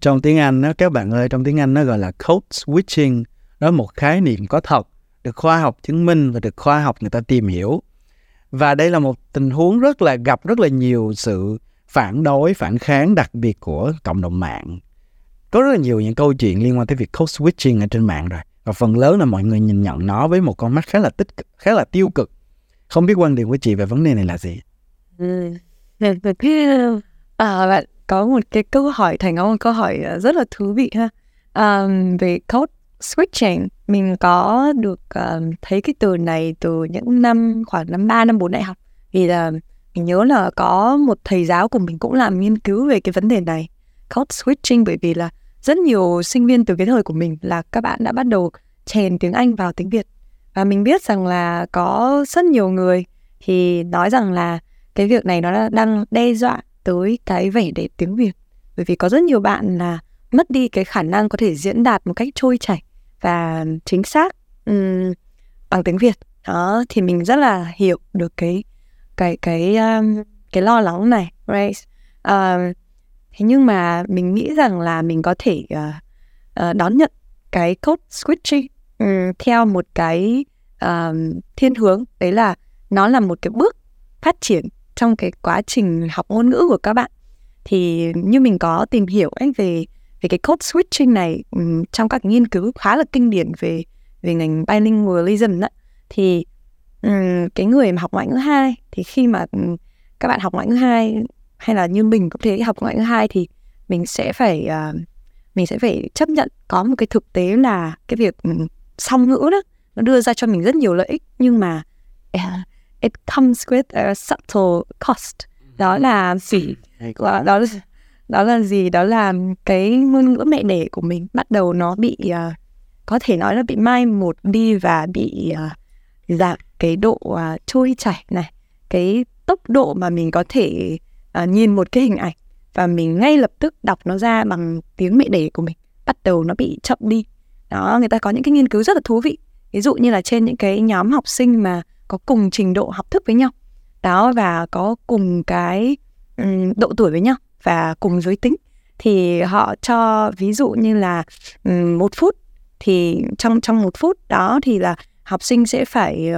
Trong tiếng Anh đó các bạn ơi trong tiếng Anh nó gọi là code switching. Đó là một khái niệm có thật được khoa học chứng minh và được khoa học người ta tìm hiểu. Và đây là một tình huống rất là gặp rất là nhiều sự phản đối phản kháng đặc biệt của cộng đồng mạng. Có rất là nhiều những câu chuyện liên quan tới việc code switching ở trên mạng rồi. Và phần lớn là mọi người nhìn nhận nó với một con mắt khá là tích cực, khá là tiêu cực. Không biết quan điểm của chị về vấn đề này là gì? Ừ. À, bạn có một cái câu hỏi thành có một câu hỏi à, rất là thú vị ha. Um, về code switching mình có được uh, thấy cái từ này từ những năm khoảng năm 3 năm 4 đại học. Vì là mình nhớ là có một thầy giáo của mình cũng làm nghiên cứu về cái vấn đề này code switching bởi vì là rất nhiều sinh viên từ cái thời của mình là các bạn đã bắt đầu chèn tiếng Anh vào tiếng Việt. Và mình biết rằng là có rất nhiều người thì nói rằng là cái việc này nó đang đe dọa tới cái vẻ đẹp tiếng Việt. Bởi vì có rất nhiều bạn là mất đi cái khả năng có thể diễn đạt một cách trôi chảy và chính xác um, bằng tiếng Việt. Đó thì mình rất là hiểu được cái cái cái um, cái lo lắng này right? Um, thế nhưng mà mình nghĩ rằng là mình có thể uh, uh, đón nhận cái code switching um, theo một cái um, thiên hướng. Đấy là nó là một cái bước phát triển trong cái quá trình học ngôn ngữ của các bạn. Thì như mình có tìm hiểu ấy về về cái code switching này um, trong các nghiên cứu khá là kinh điển về về ngành bilingualism đó. Thì um, cái người mà học ngoại ngữ hai thì khi mà um, các bạn học ngoại ngữ hai hay là như mình cũng thế học ngoại ngữ hai thì mình sẽ phải uh, mình sẽ phải chấp nhận có một cái thực tế là cái việc um, song ngữ đó nó đưa ra cho mình rất nhiều lợi ích. Nhưng mà uh, it comes with a subtle cost. Đó là gì đó, đó là đó là gì? Đó là cái ngôn ngữ mẹ đẻ của mình. Bắt đầu nó bị uh, có thể nói là bị mai một đi và bị uh, giảm cái độ uh, trôi chảy này. Cái tốc độ mà mình có thể uh, nhìn một cái hình ảnh và mình ngay lập tức đọc nó ra bằng tiếng mẹ đẻ của mình. Bắt đầu nó bị chậm đi. Đó người ta có những cái nghiên cứu rất là thú vị. Ví dụ như là trên những cái nhóm học sinh mà có cùng trình độ học thức với nhau. Đó và có cùng cái um, độ tuổi với nhau và cùng giới tính. Thì họ cho ví dụ như là một phút thì trong trong một phút đó thì là học sinh sẽ phải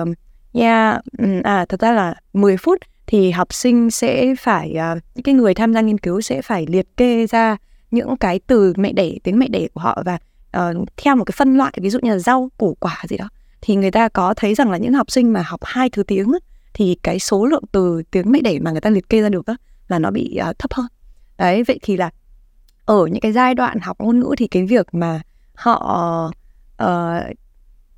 yeah, à thật ra là 10 phút thì học sinh sẽ phải ờ, những cái người tham gia nghiên cứu sẽ phải liệt kê ra những cái từ mẹ đẻ tiếng mẹ đẻ của họ và uh, theo một cái phân loại ví dụ như là rau củ quả gì đó. Thì người ta có thấy rằng là những học sinh mà học hai thứ tiếng thì cái số lượng từ tiếng mẹ đẻ mà người ta liệt kê ra được đó, là nó bị uh, thấp hơn đấy vậy thì là ở những cái giai đoạn học ngôn ngữ thì cái việc mà họ uh,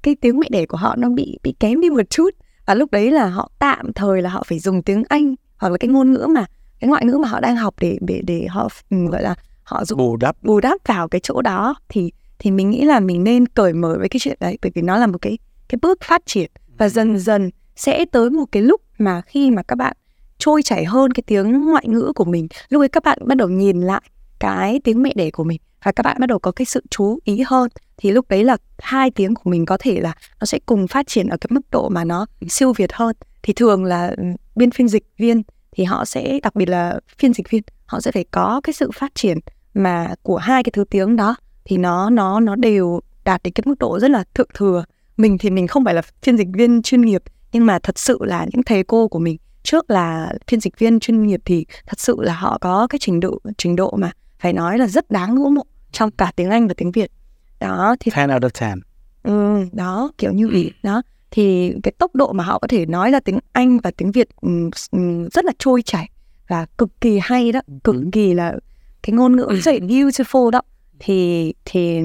cái tiếng mẹ đẻ của họ nó bị bị kém đi một chút. Và lúc đấy là họ tạm thời là họ phải dùng tiếng Anh hoặc là cái ngôn ngữ mà cái ngoại ngữ mà họ đang học để để để họ um, gọi là họ dùng bù đắp. bù đắp vào cái chỗ đó. Thì thì mình nghĩ là mình nên cởi mở với cái chuyện đấy bởi vì nó là một cái cái bước phát triển. Và dần dần sẽ tới một cái lúc mà khi mà các bạn trôi chảy hơn cái tiếng ngoại ngữ của mình. Lúc ấy các bạn bắt đầu nhìn lại cái tiếng mẹ đẻ của mình và các bạn bắt đầu có cái sự chú ý hơn. Thì lúc đấy là hai tiếng của mình có thể là nó sẽ cùng phát triển ở cái mức độ mà nó siêu việt hơn. Thì thường là ừ, biên phiên dịch viên thì họ sẽ, đặc biệt là phiên dịch viên, họ sẽ phải có cái sự phát triển mà của hai cái thứ tiếng đó. Thì nó nó nó đều đạt đến cái mức độ rất là thượng thừa. Mình thì mình không phải là phiên dịch viên chuyên nghiệp, nhưng mà thật sự là những thầy cô của mình trước là phiên dịch viên chuyên nghiệp thì thật sự là họ có cái trình độ trình độ mà phải nói là rất đáng ngưỡng mộ trong cả tiếng Anh và tiếng Việt. Đó thì 10 out of 10 ừ, đó kiểu như vậy. Đó thì cái tốc độ mà họ có thể nói là tiếng Anh và tiếng Việt um, rất là trôi chảy và cực kỳ hay đó cực ừ. kỳ là cái ngôn ngữ rất beautiful đó. Thì thì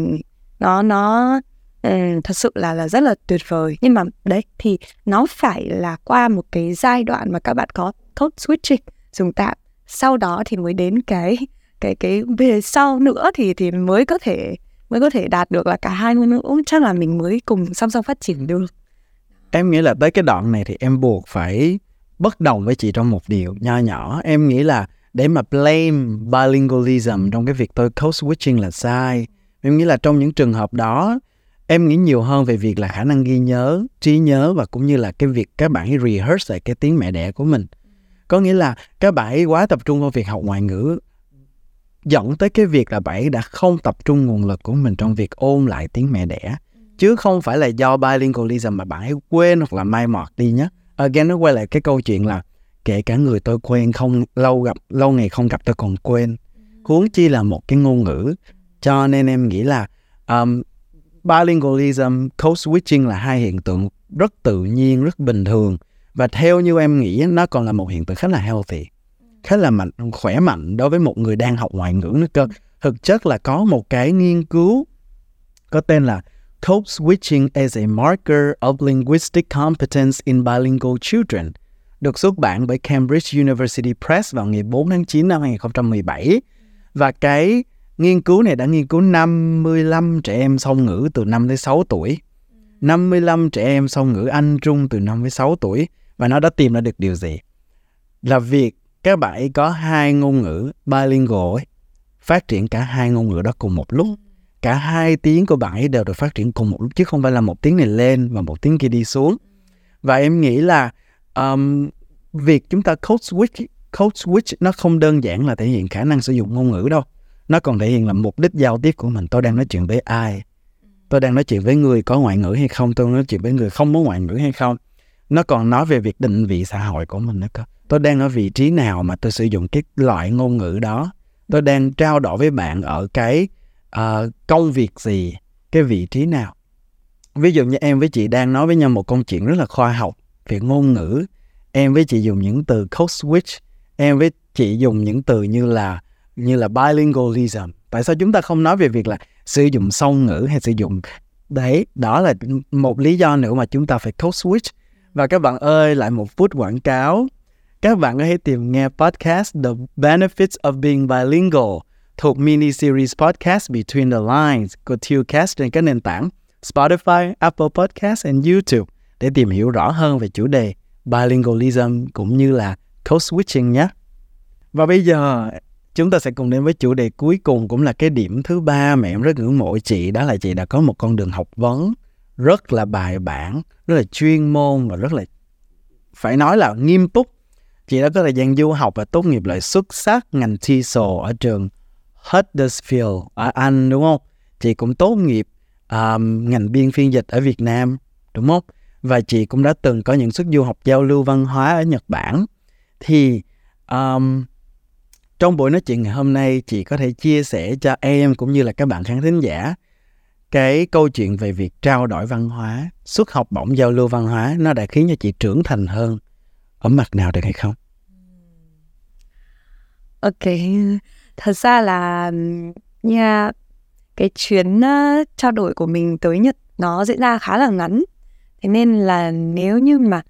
nó nó um, thật sự là là rất là tuyệt vời. Nhưng mà đấy thì nó phải là qua một cái giai đoạn mà các bạn có code switching. Dùng tạm sau đó thì mới đến cái cái cái về sau nữa thì thì mới có thể mới có thể đạt được là cả hai ngôn ngữ. Chắc là mình mới cùng song song phát triển được. Em nghĩ là tới cái đoạn này thì em buộc phải bất đồng với chị trong một điều nho nhỏ. Em nghĩ là để mà blame bilingualism trong cái việc tôi code switching là sai. Em nghĩ là trong những trường hợp đó em nghĩ nhiều hơn về việc là khả năng ghi nhớ trí nhớ và cũng như là cái việc các bạn ấy rehearse lại cái tiếng mẹ đẻ của mình. Có nghĩa là các bạn ấy quá tập trung vào việc học ngoại ngữ dẫn tới cái việc là bạn ấy đã không tập trung nguồn lực của mình trong việc ôn lại tiếng mẹ đẻ. Chứ không phải là do bilingualism mà bạn ấy quên hoặc là mai mọt đi nhé again nó quay lại cái câu chuyện là kể cả người tôi quen không lâu gặp lâu ngày không gặp tôi còn quên. Huống chi là một cái ngôn ngữ. Cho nên em nghĩ là um, bilingualism, code switching là hai hiện tượng rất tự nhiên, rất bình thường và theo như em nghĩ nó còn là một hiện tượng khá là healthy, khá là mạnh, khỏe mạnh đối với một người đang học ngoại ngữ nữa cơ. Thực chất là có một cái nghiên cứu có tên là Code Switching as a Marker of Linguistic Competence in Bilingual Children được xuất bản bởi Cambridge University Press vào ngày 4 tháng 9 năm 2017. Và cái Nghiên cứu này đã nghiên cứu 55 trẻ em song ngữ từ 5 đến 6 tuổi. 55 trẻ em song ngữ Anh Trung từ 5 đến 6 tuổi và nó đã tìm ra được điều gì? Là việc các bạn ấy có hai ngôn ngữ bilingual ấy, phát triển cả hai ngôn ngữ đó cùng một lúc. Cả hai tiếng của bạn ấy đều được phát triển cùng một lúc chứ không phải là một tiếng này lên và một tiếng kia đi xuống. Và em nghĩ là um, việc chúng ta code switch code switch nó không đơn giản là thể hiện khả năng sử dụng ngôn ngữ đâu nó còn thể hiện là mục đích giao tiếp của mình. Tôi đang nói chuyện với ai? Tôi đang nói chuyện với người có ngoại ngữ hay không? Tôi nói chuyện với người không có ngoại ngữ hay không? Nó còn nói về việc định vị xã hội của mình nữa cơ. Tôi đang ở vị trí nào mà tôi sử dụng cái loại ngôn ngữ đó? Tôi đang trao đổi với bạn ở cái uh, công việc gì? Cái vị trí nào? Ví dụ như em với chị đang nói với nhau một câu chuyện rất là khoa học về ngôn ngữ. Em với chị dùng những từ code switch. Em với chị dùng những từ như là như là bilingualism. Tại sao chúng ta không nói về việc là sử dụng song ngữ hay sử dụng đấy? Đó là một lý do nữa mà chúng ta phải code switch. Và các bạn ơi lại một phút quảng cáo. Các bạn có thể tìm nghe podcast The Benefits of Being Bilingual thuộc mini series podcast Between the Lines của Tillcast trên các nền tảng Spotify, Apple Podcast and YouTube để tìm hiểu rõ hơn về chủ đề bilingualism cũng như là code switching nhé. Và bây giờ chúng ta sẽ cùng đến với chủ đề cuối cùng cũng là cái điểm thứ ba mà em rất ngưỡng mộ chị đó là chị đã có một con đường học vấn rất là bài bản, rất là chuyên môn và rất là phải nói là nghiêm túc. Chị đã có thời gian du học và tốt nghiệp loại xuất sắc ngành TESOL ở trường Huddersfield ở Anh đúng không? Chị cũng tốt nghiệp um, ngành biên phiên dịch ở Việt Nam đúng không? Và chị cũng đã từng có những suất du học giao lưu văn hóa ở Nhật Bản. Thì um, trong buổi nói chuyện ngày hôm nay chị có thể chia sẻ cho em cũng như là các bạn khán thính giả cái câu chuyện về việc trao đổi văn hóa, xuất học bổng giao lưu văn hóa nó đã khiến cho chị trưởng thành hơn. Ở mặt nào được hay không? Ok, thật ra là nha cái chuyến uh, trao đổi của mình tới Nhật nó diễn ra khá là ngắn, thế nên là nếu như mà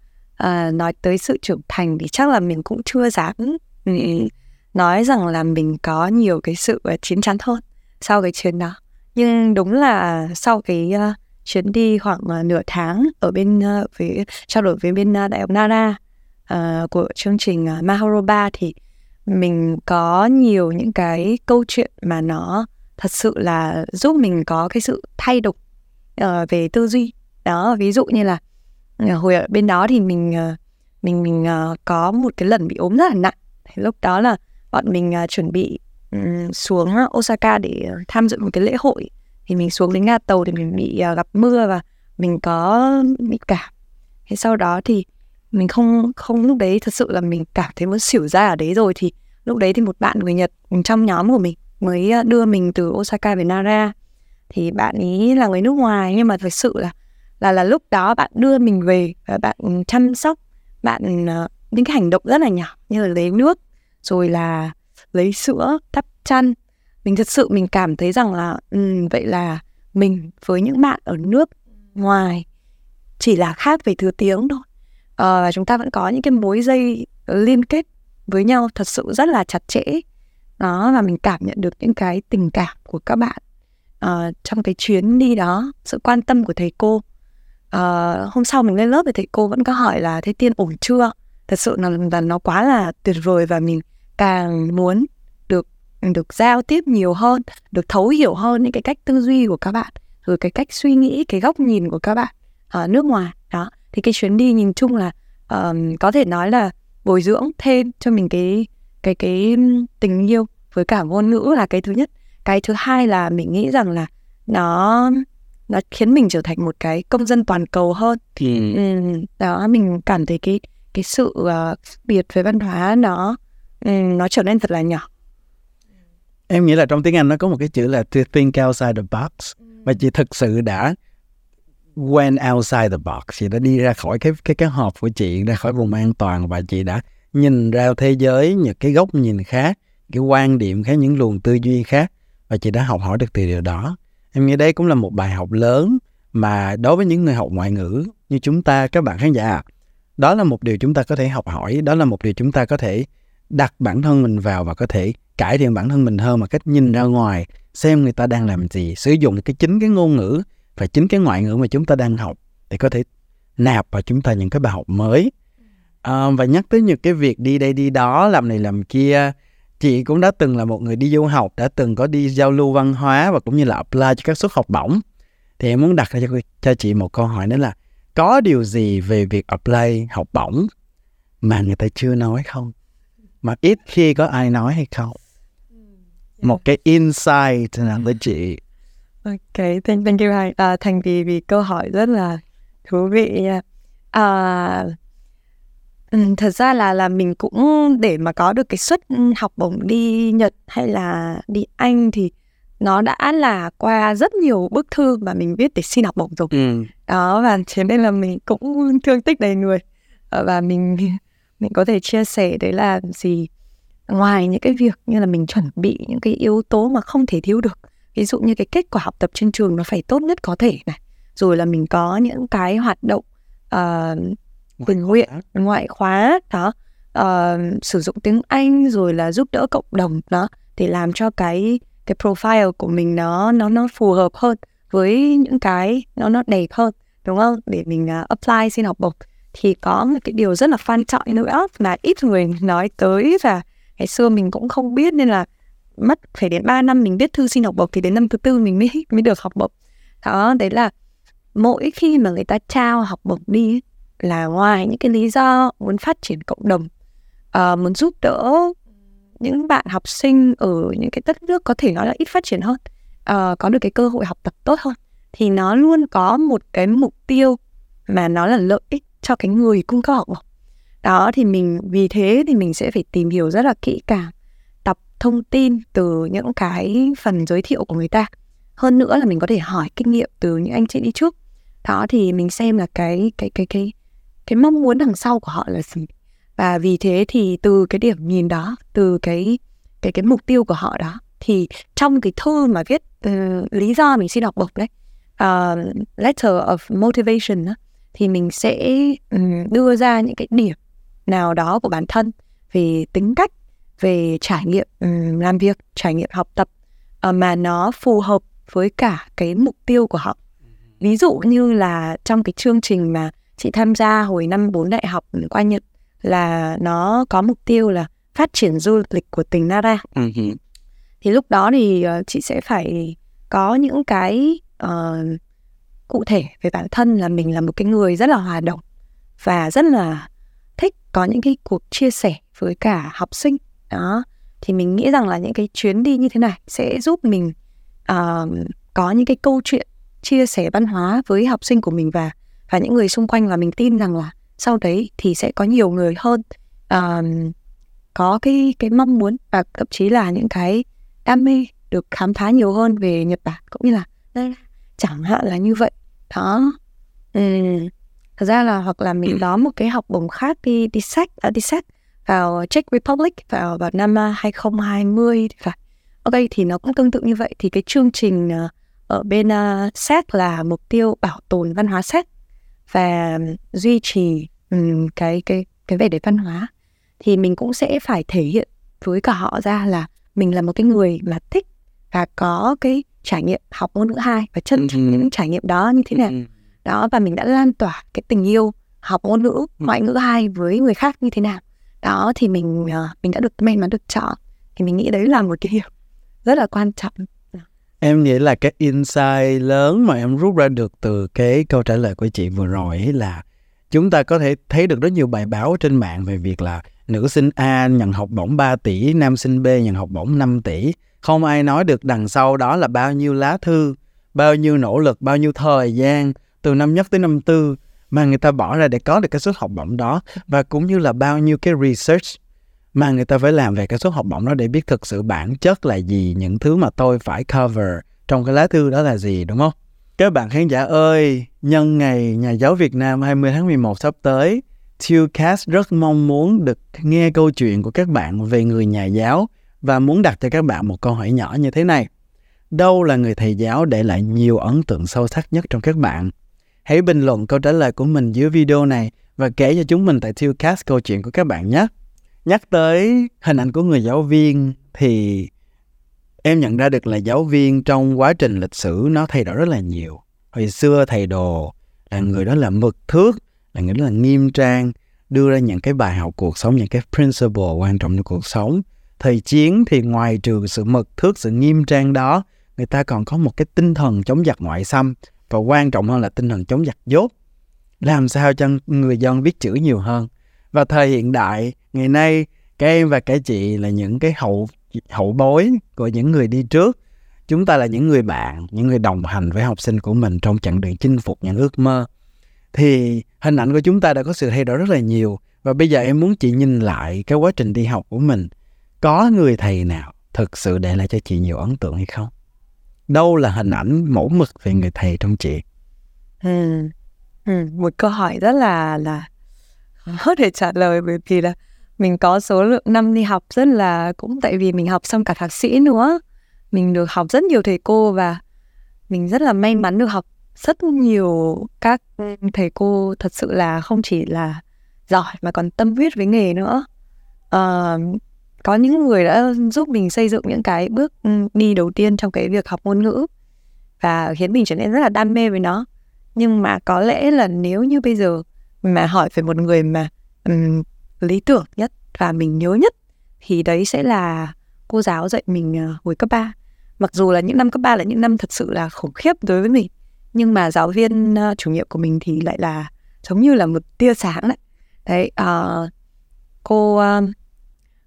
uh, nói tới sự trưởng thành thì chắc là mình cũng chưa dám nói rằng là mình có nhiều cái sự ờ, chín chắn hơn sau cái chuyến đó. Nhưng đúng là sau cái uh, chuyến đi khoảng uh, nửa tháng ở bên uh, với trao đổi với bên uh, đại học Nara uh, của chương trình uh, Mahoroba thì mình có nhiều những cái câu chuyện mà nó thật sự là giúp mình có cái sự thay đổi uh, về tư duy. Đó ví dụ như là uh, hồi ở bên đó thì mình uh, mình mình uh, có một cái lần bị ốm rất là nặng. Thì lúc đó là bọn mình uh, chuẩn bị um, xuống Osaka để tham dự một cái lễ hội. Thì mình xuống đến ga tàu thì mình bị uh, gặp mưa và mình có bị cảm. Thế sau đó thì mình không không lúc đấy thật sự là mình cảm thấy muốn xỉu ra ở đấy rồi. Thì lúc đấy thì một bạn người Nhật trong nhóm của mình mới à, đưa mình từ Osaka về Nara. Thì bạn ý là người nước ngoài nhưng mà thật sự là là là lúc đó bạn đưa mình về và bạn chăm sóc bạn uh, những cái hành động rất là nhỏ như là lấy nước rồi là lấy sữa đắp chăn. Mình thật sự mình cảm thấy rằng là um, vậy là mình với những bạn ở nước ngoài chỉ là khác về thứ tiếng thôi. À, và chúng ta vẫn có những cái mối dây liên kết với nhau thật sự rất là chặt chẽ. Đó và mình cảm nhận được những cái tình cảm của các bạn uh, trong cái chuyến đi đó sự quan tâm của thầy cô. Uh, hôm sau mình lên lớp thì thầy cô vẫn có hỏi là thế tiên ổn chưa? Thật sự là, là nó quá là tuyệt vời và mình càng muốn được được giao tiếp nhiều hơn được thấu hiểu hơn những cái cách tư duy của các bạn rồi cái cách suy nghĩ cái góc nhìn của các bạn ở nước ngoài. Đó thì cái chuyến đi nhìn chung là um, có thể nói là bồi dưỡng thêm cho mình cái cái cái tình yêu với cả ngôn ngữ là cái thứ nhất. Cái thứ hai là mình nghĩ rằng là nó nó khiến mình trở thành một cái công dân toàn cầu hơn. Thì ừ. đó mình cảm thấy cái cái sự uh, biệt về văn hóa nó Ừ, nó trở nên thật là nhỏ. Em nghĩ là trong tiếng Anh nó có một cái chữ là to think outside the box. Và chị thực sự đã went outside the box. Chị đã đi ra khỏi cái cái cái hộp của chị, ra khỏi vùng an toàn và chị đã nhìn ra thế giới những cái góc nhìn khác, cái quan điểm khác, những luồng tư duy khác và chị đã học hỏi được từ điều đó. Em nghĩ đây cũng là một bài học lớn mà đối với những người học ngoại ngữ như chúng ta, các bạn khán giả đó là một điều chúng ta có thể học hỏi, đó là một điều chúng ta có thể đặt bản thân mình vào và có thể cải thiện bản thân mình hơn mà cách nhìn ra ngoài xem người ta đang làm gì sử dụng cái chính cái ngôn ngữ và chính cái ngoại ngữ mà chúng ta đang học để có thể nạp vào chúng ta những cái bài học mới. À, và nhắc tới những cái việc đi đây đi đó làm này làm kia chị cũng đã từng là một người đi du học đã từng có đi giao lưu văn hóa và cũng như là apply cho các suất học bổng. Thì em muốn đặt ra cho, cho chị một câu hỏi đó là có điều gì về việc apply học bổng mà người ta chưa nói không? Mà ít khi có ai nói hay không một cái insight nào với chị Ok, thank, thank you Thành. À, Thành vì vì câu hỏi rất là thú vị. Ừ, thật ra là là mình cũng để mà có được cái suất học bổng đi Nhật hay là đi Anh thì nó đã là qua rất nhiều bức thư mà mình viết để xin học bổng rồi. Ừ. Đó và thế nên là mình cũng thương tích đầy người Ờ, và mình mình có thể chia sẻ đấy là gì? Ngoài những cái việc như là mình chuẩn bị những cái yếu tố mà không thể thiếu được ví dụ như cái kết quả học tập trên trường nó phải tốt nhất có thể này rồi là mình có những cái hoạt động uh, tình nguyện ngoại khóa đó uh, sử dụng tiếng Anh rồi là giúp đỡ cộng đồng đó để làm cho cái cái profile của mình nó nó nó phù hợp hơn với những cái nó nó đẹp hơn đúng không? Để mình uh, apply xin học bổng thì có một cái điều rất là quan trọng nữa mà ít người nói tới và ngày xưa mình cũng không biết nên là mất phải đến 3 năm mình viết thư xin học bổng thì đến năm thứ tư mình mới mới được học bổng. Đó đấy là mỗi khi mà người ta trao học bổng đi là ngoài những cái lý do muốn phát triển cộng đồng uh, muốn giúp đỡ những bạn học sinh ở những cái đất nước có thể nói là ít phát triển hơn uh, có được cái cơ hội học tập tốt hơn thì nó luôn có một cái mục tiêu mà nó là lợi ích cho cái người cung cấp. Học bổng đó thì mình vì thế thì mình sẽ phải tìm hiểu rất là kỹ càng đọc thông tin từ những cái phần giới thiệu của người ta. Hơn nữa là mình có thể hỏi kinh nghiệm từ những anh chị đi trước. Đó thì mình xem là cái cái cái cái cái mong muốn đằng sau của họ là gì. Và vì thế thì từ cái điểm nhìn đó từ cái cái cái mục tiêu của họ đó thì trong cái thư mà viết uh, lý do mình xin học bổng đấy uh, letter of motivation đó, thì mình sẽ um, đưa ra những cái điểm nào đó của bản thân về tính cách về trải nghiệm um, làm việc trải nghiệm học tập uh, mà nó phù hợp với cả cái mục tiêu của họ ví dụ như là trong cái chương trình mà chị tham gia hồi năm bốn đại học qua Nhật là nó có mục tiêu là phát triển du lịch của tỉnh Nara. Uh-huh. Thì lúc đó thì uh, chị sẽ phải có những cái uh, cụ thể về bản thân là mình là một cái người rất là hòa đồng và rất là thích có những cái cuộc chia sẻ với cả học sinh. Đó thì mình nghĩ rằng là những cái chuyến đi như thế này sẽ giúp mình uh, có những cái câu chuyện chia sẻ văn hóa với học sinh của mình và và những người xung quanh và mình tin rằng là sau đấy thì sẽ có nhiều người hơn uh, có cái cái mong muốn và thậm chí là những cái đam mê được khám phá nhiều hơn về Nhật Bản cũng như là chẳng hạn là như vậy. Đó. Uhm. thật ra là hoặc là mình có một cái học bổng khác đi đi sách à, đi sách vào Czech Republic vào vào năm 2020 thì phải. Ok thì nó cũng tương tự như vậy. Thì cái chương trình uh, ở bên uh, SET là mục tiêu bảo tồn văn hóa SET và duy trì um, cái cái cái vẻ đẹp văn hóa. Thì mình cũng sẽ phải thể hiện với cả họ ra là mình là một cái người mà thích và có cái trải nghiệm học ngôn ngữ hai và chân trọng những trải nghiệm đó như thế nào đó và mình đã lan tỏa cái tình yêu học ngôn ngữ ngoại ngữ hai với người khác như thế nào. Đó thì mình uh, mình đã được may mắn được chọn. Thì mình nghĩ đấy là một cái điều rất là quan trọng. Em nghĩ là cái insight lớn mà em rút ra được từ cái câu trả lời của chị vừa rồi là chúng ta có thể thấy được rất nhiều bài báo trên mạng về việc là nữ sinh A nhận học bổng 3 tỷ, nam sinh B nhận học bổng 5 tỷ. Không ai nói được đằng sau đó là bao nhiêu lá thư, bao nhiêu nỗ lực, bao nhiêu thời gian từ năm nhất tới năm tư mà người ta bỏ ra để có được cái suất học bổng đó và cũng như là bao nhiêu cái research mà người ta phải làm về cái suất học bổng đó để biết thực sự bản chất là gì, những thứ mà tôi phải cover trong cái lá thư đó là gì đúng không? Các bạn khán giả ơi, nhân ngày Nhà giáo Việt Nam 20 tháng 11 sắp tới, Tillcast rất mong muốn được nghe câu chuyện của các bạn về người nhà giáo và muốn đặt cho các bạn một câu hỏi nhỏ như thế này. Đâu là người thầy giáo để lại nhiều ấn tượng sâu sắc nhất trong các bạn? Hãy bình luận câu trả lời của mình dưới video này và kể cho chúng mình tại Tillcast câu chuyện của các bạn nhé. Nhắc tới hình ảnh của người giáo viên thì em nhận ra được là giáo viên trong quá trình lịch sử nó thay đổi rất là nhiều. Hồi xưa thầy đồ là người đó là mực thước, là người đó là nghiêm trang, đưa ra những cái bài học cuộc sống, những cái principle quan trọng trong cuộc sống. Thời chiến thì ngoài trừ sự mực thước, sự nghiêm trang đó, người ta còn có một cái tinh thần chống giặc ngoại xâm. Và quan trọng hơn là tinh thần chống giặc dốt. Làm sao cho người dân biết chữ nhiều hơn. Và thời hiện đại, ngày nay, các em và các chị là những cái hậu hậu bối của những người đi trước. Chúng ta là những người bạn những người đồng hành với học sinh của mình trong chặng đường chinh phục những ước mơ. Thì hình ảnh của chúng ta đã có sự thay đổi rất là nhiều. Và bây giờ em muốn chị nhìn lại cái quá trình đi học của mình có người thầy nào thực sự để lại cho chị nhiều ấn tượng hay không đâu là hình ảnh mẫu mực về người thầy trong chị ừ. Ừ. một câu hỏi rất là là khó để trả lời bởi vì là mình có số lượng năm đi học rất là cũng tại vì mình học xong cả thạc sĩ nữa mình được học rất nhiều thầy cô và mình rất là may mắn được học rất nhiều các thầy cô thật sự là không chỉ là giỏi mà còn tâm huyết với nghề nữa uh, có những người đã giúp mình xây dựng những cái bước ừ, đi đầu tiên trong cái việc học ngôn ngữ và khiến mình trở nên rất là đam mê với nó. Nhưng mà có lẽ là nếu như bây giờ mà hỏi về một người mà um, lý tưởng nhất và mình nhớ nhất thì đấy sẽ là cô giáo dạy mình uh, hồi cấp 3 mặc dù là những năm cấp 3 là những năm thật sự là khủng khiếp đối với mình nhưng mà giáo viên uh, chủ nhiệm của mình thì lại là giống như là một tia sáng đấy. Đấy uh, cô uh,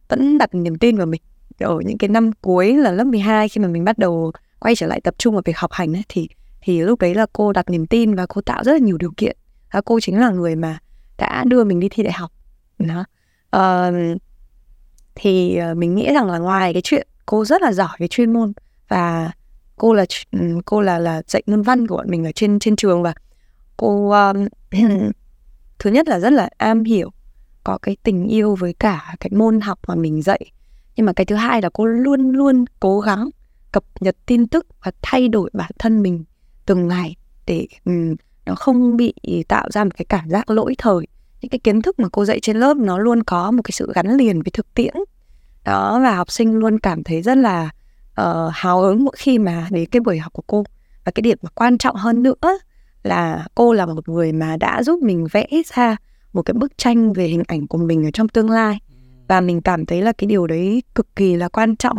vẫn đặt niềm tin vào mình. Ở những cái năm cuối là lớp 12 khi mà mình bắt đầu quay trở lại tập trung vào việc học hành ấy, thì thì lúc đấy là cô đặt niềm tin và cô tạo rất là nhiều điều kiện. Và cô chính là người mà đã đưa mình đi thi đại học. Đó. Uh, thì ờ, mình nghĩ rằng là ngoài cái chuyện cô rất là giỏi về chuyên môn và cô là ừ, cô là là dạy ngôn văn của bọn mình ở trên trên trường và cô um, thứ nhất là rất là am hiểu có cái tình yêu với cả cái môn học mà mình dạy. Nhưng mà cái thứ hai là cô luôn luôn cố gắng cập nhật tin tức và thay đổi bản thân mình từng ngày để um, nó không bị tạo ra một cái cảm giác lỗi thời. Những cái kiến thức mà cô dạy trên lớp nó luôn có một cái sự gắn liền với thực tiễn. Đó và học sinh luôn cảm thấy rất là uh, hào hứng mỗi khi mà đến cái buổi học của cô. Và cái điểm mà quan trọng hơn nữa là cô là một người mà đã giúp mình vẽ ra một cái bức tranh về hình ảnh của mình ở trong tương lai. Và mình cảm thấy là cái điều đấy cực kỳ là quan trọng.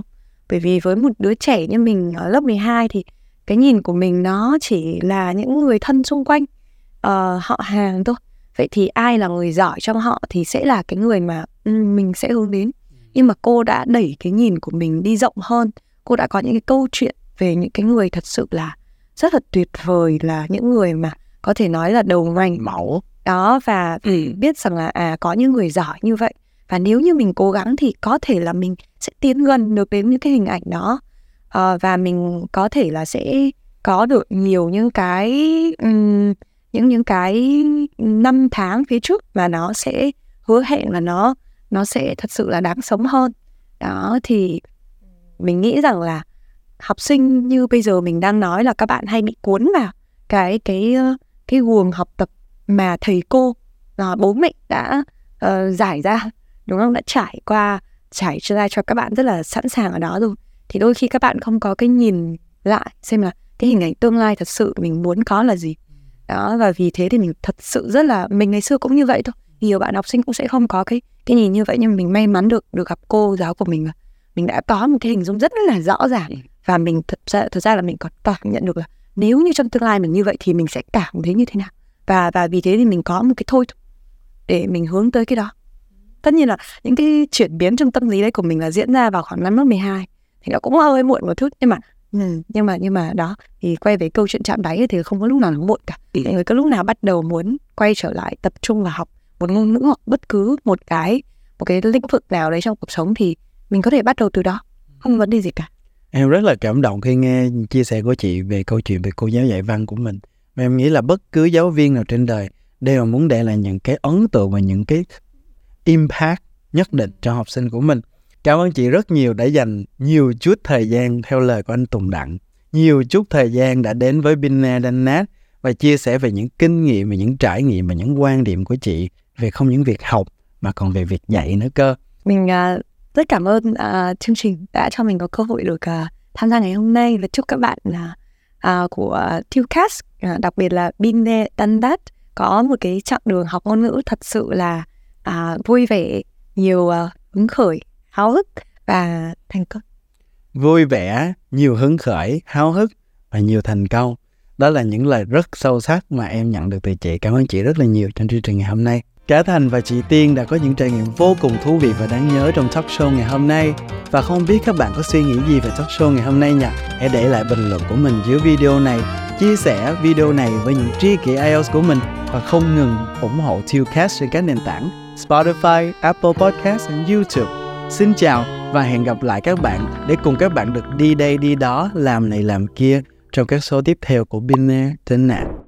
Bởi vì với một đứa trẻ như mình ở lớp 12 thì cái nhìn của mình nó chỉ là những người thân xung quanh uh, họ hàng thôi. Vậy thì ai là người giỏi trong họ thì sẽ là cái người mà ừ, mình sẽ hướng đến. Nhưng mà cô đã đẩy cái nhìn của mình đi rộng hơn. Cô đã có những cái câu chuyện về những cái người thật sự là rất là tuyệt vời là những người mà có thể nói là đầu ngành mẫu đó và ừ. biết rằng là à có những người giỏi như vậy. Và nếu như mình cố gắng thì có thể là mình sẽ tiến gần được đến những cái hình ảnh đó. À, và mình có thể là sẽ có được nhiều những cái um, những những cái năm tháng phía trước mà nó sẽ hứa hẹn là nó nó sẽ thật sự là đáng sống hơn. Đó thì mình nghĩ rằng là học sinh như bây giờ mình đang nói là các bạn hay bị cuốn vào cái cái cái guồng học tập mà thầy cô và bố mẹ đã uh, giải ra đúng không? Đã trải qua trải ra cho các bạn rất là sẵn sàng ở đó rồi. Thì đôi khi các bạn không có cái nhìn lại xem là cái hình ảnh tương lai thật sự mình muốn có là gì. Đó và vì thế thì mình thật sự rất là mình ngày xưa cũng như vậy thôi. Nhiều bạn học sinh cũng sẽ không có cái cái nhìn như vậy nhưng mình may mắn được được gặp cô giáo của mình mình đã có một cái hình dung rất là rõ ràng. Và mình thật ra thật ra là mình còn cảm nhận được là nếu như trong tương lai mình như vậy thì mình sẽ cảm thấy như thế nào? Và và vì thế thì mình có một cái thôi để mình hướng tới cái đó. Tất nhiên là những cái chuyển biến trong tâm lý đấy của mình là diễn ra vào khoảng năm lớp 12 thì nó cũng hơi muộn một chút. Nhưng mà ừ, nhưng mà nhưng mà đó thì quay về câu chuyện chạm đáy thì không có lúc nào nó muộn cả. Ừ. mọi người có lúc nào bắt đầu muốn quay trở lại tập trung vào học một ngôn ngữ hoặc bất cứ một cái một cái lĩnh vực nào đấy trong cuộc sống thì mình có thể bắt đầu từ đó không vấn đề gì cả em rất là cảm động khi nghe chia sẻ của chị về câu chuyện về cô giáo dạy văn của mình. Và em nghĩ là bất cứ giáo viên nào trên đời đều muốn để lại những cái ấn tượng và những cái impact nhất định cho học sinh của mình. Cảm ơn chị rất nhiều đã dành nhiều chút thời gian theo lời của anh Tùng Đặng. Nhiều chút thời gian đã đến với Binna Danat và chia sẻ về những kinh nghiệm và những trải nghiệm và những quan điểm của chị về không những việc học mà còn về việc dạy nữa cơ. Mình uh, rất cảm ơn uh, chương trình đã cho mình có cơ hội được uh, tham gia ngày hôm nay và chúc các bạn là uh, của uh, Tucast, uh, đặc biệt là Binde Dandat có một cái chặng đường học ngôn ngữ thật sự là uh, vui vẻ, nhiều uh, hứng khởi, háo hức và thành công. Vui vẻ, nhiều hứng khởi, háo hức và nhiều thành công. Đó là những lời rất sâu sắc mà em nhận được từ chị. Cảm ơn chị rất là nhiều trong chương trình ngày hôm nay. Cả Thành và chị Tiên đã có những trải nghiệm vô cùng thú vị và đáng nhớ trong talk show ngày hôm nay. Và không biết các bạn có suy nghĩ gì về talk show ngày hôm nay nhỉ? Hãy để lại bình luận của mình dưới video này, chia sẻ video này với những tri kỷ IELTS của mình và không ngừng ủng hộ Tillcast trên các nền tảng Spotify, Apple Podcast và YouTube. Xin chào và hẹn gặp lại các bạn để cùng các bạn được đi đây đi đó, làm này làm kia trong các số tiếp theo của Binaire trên net.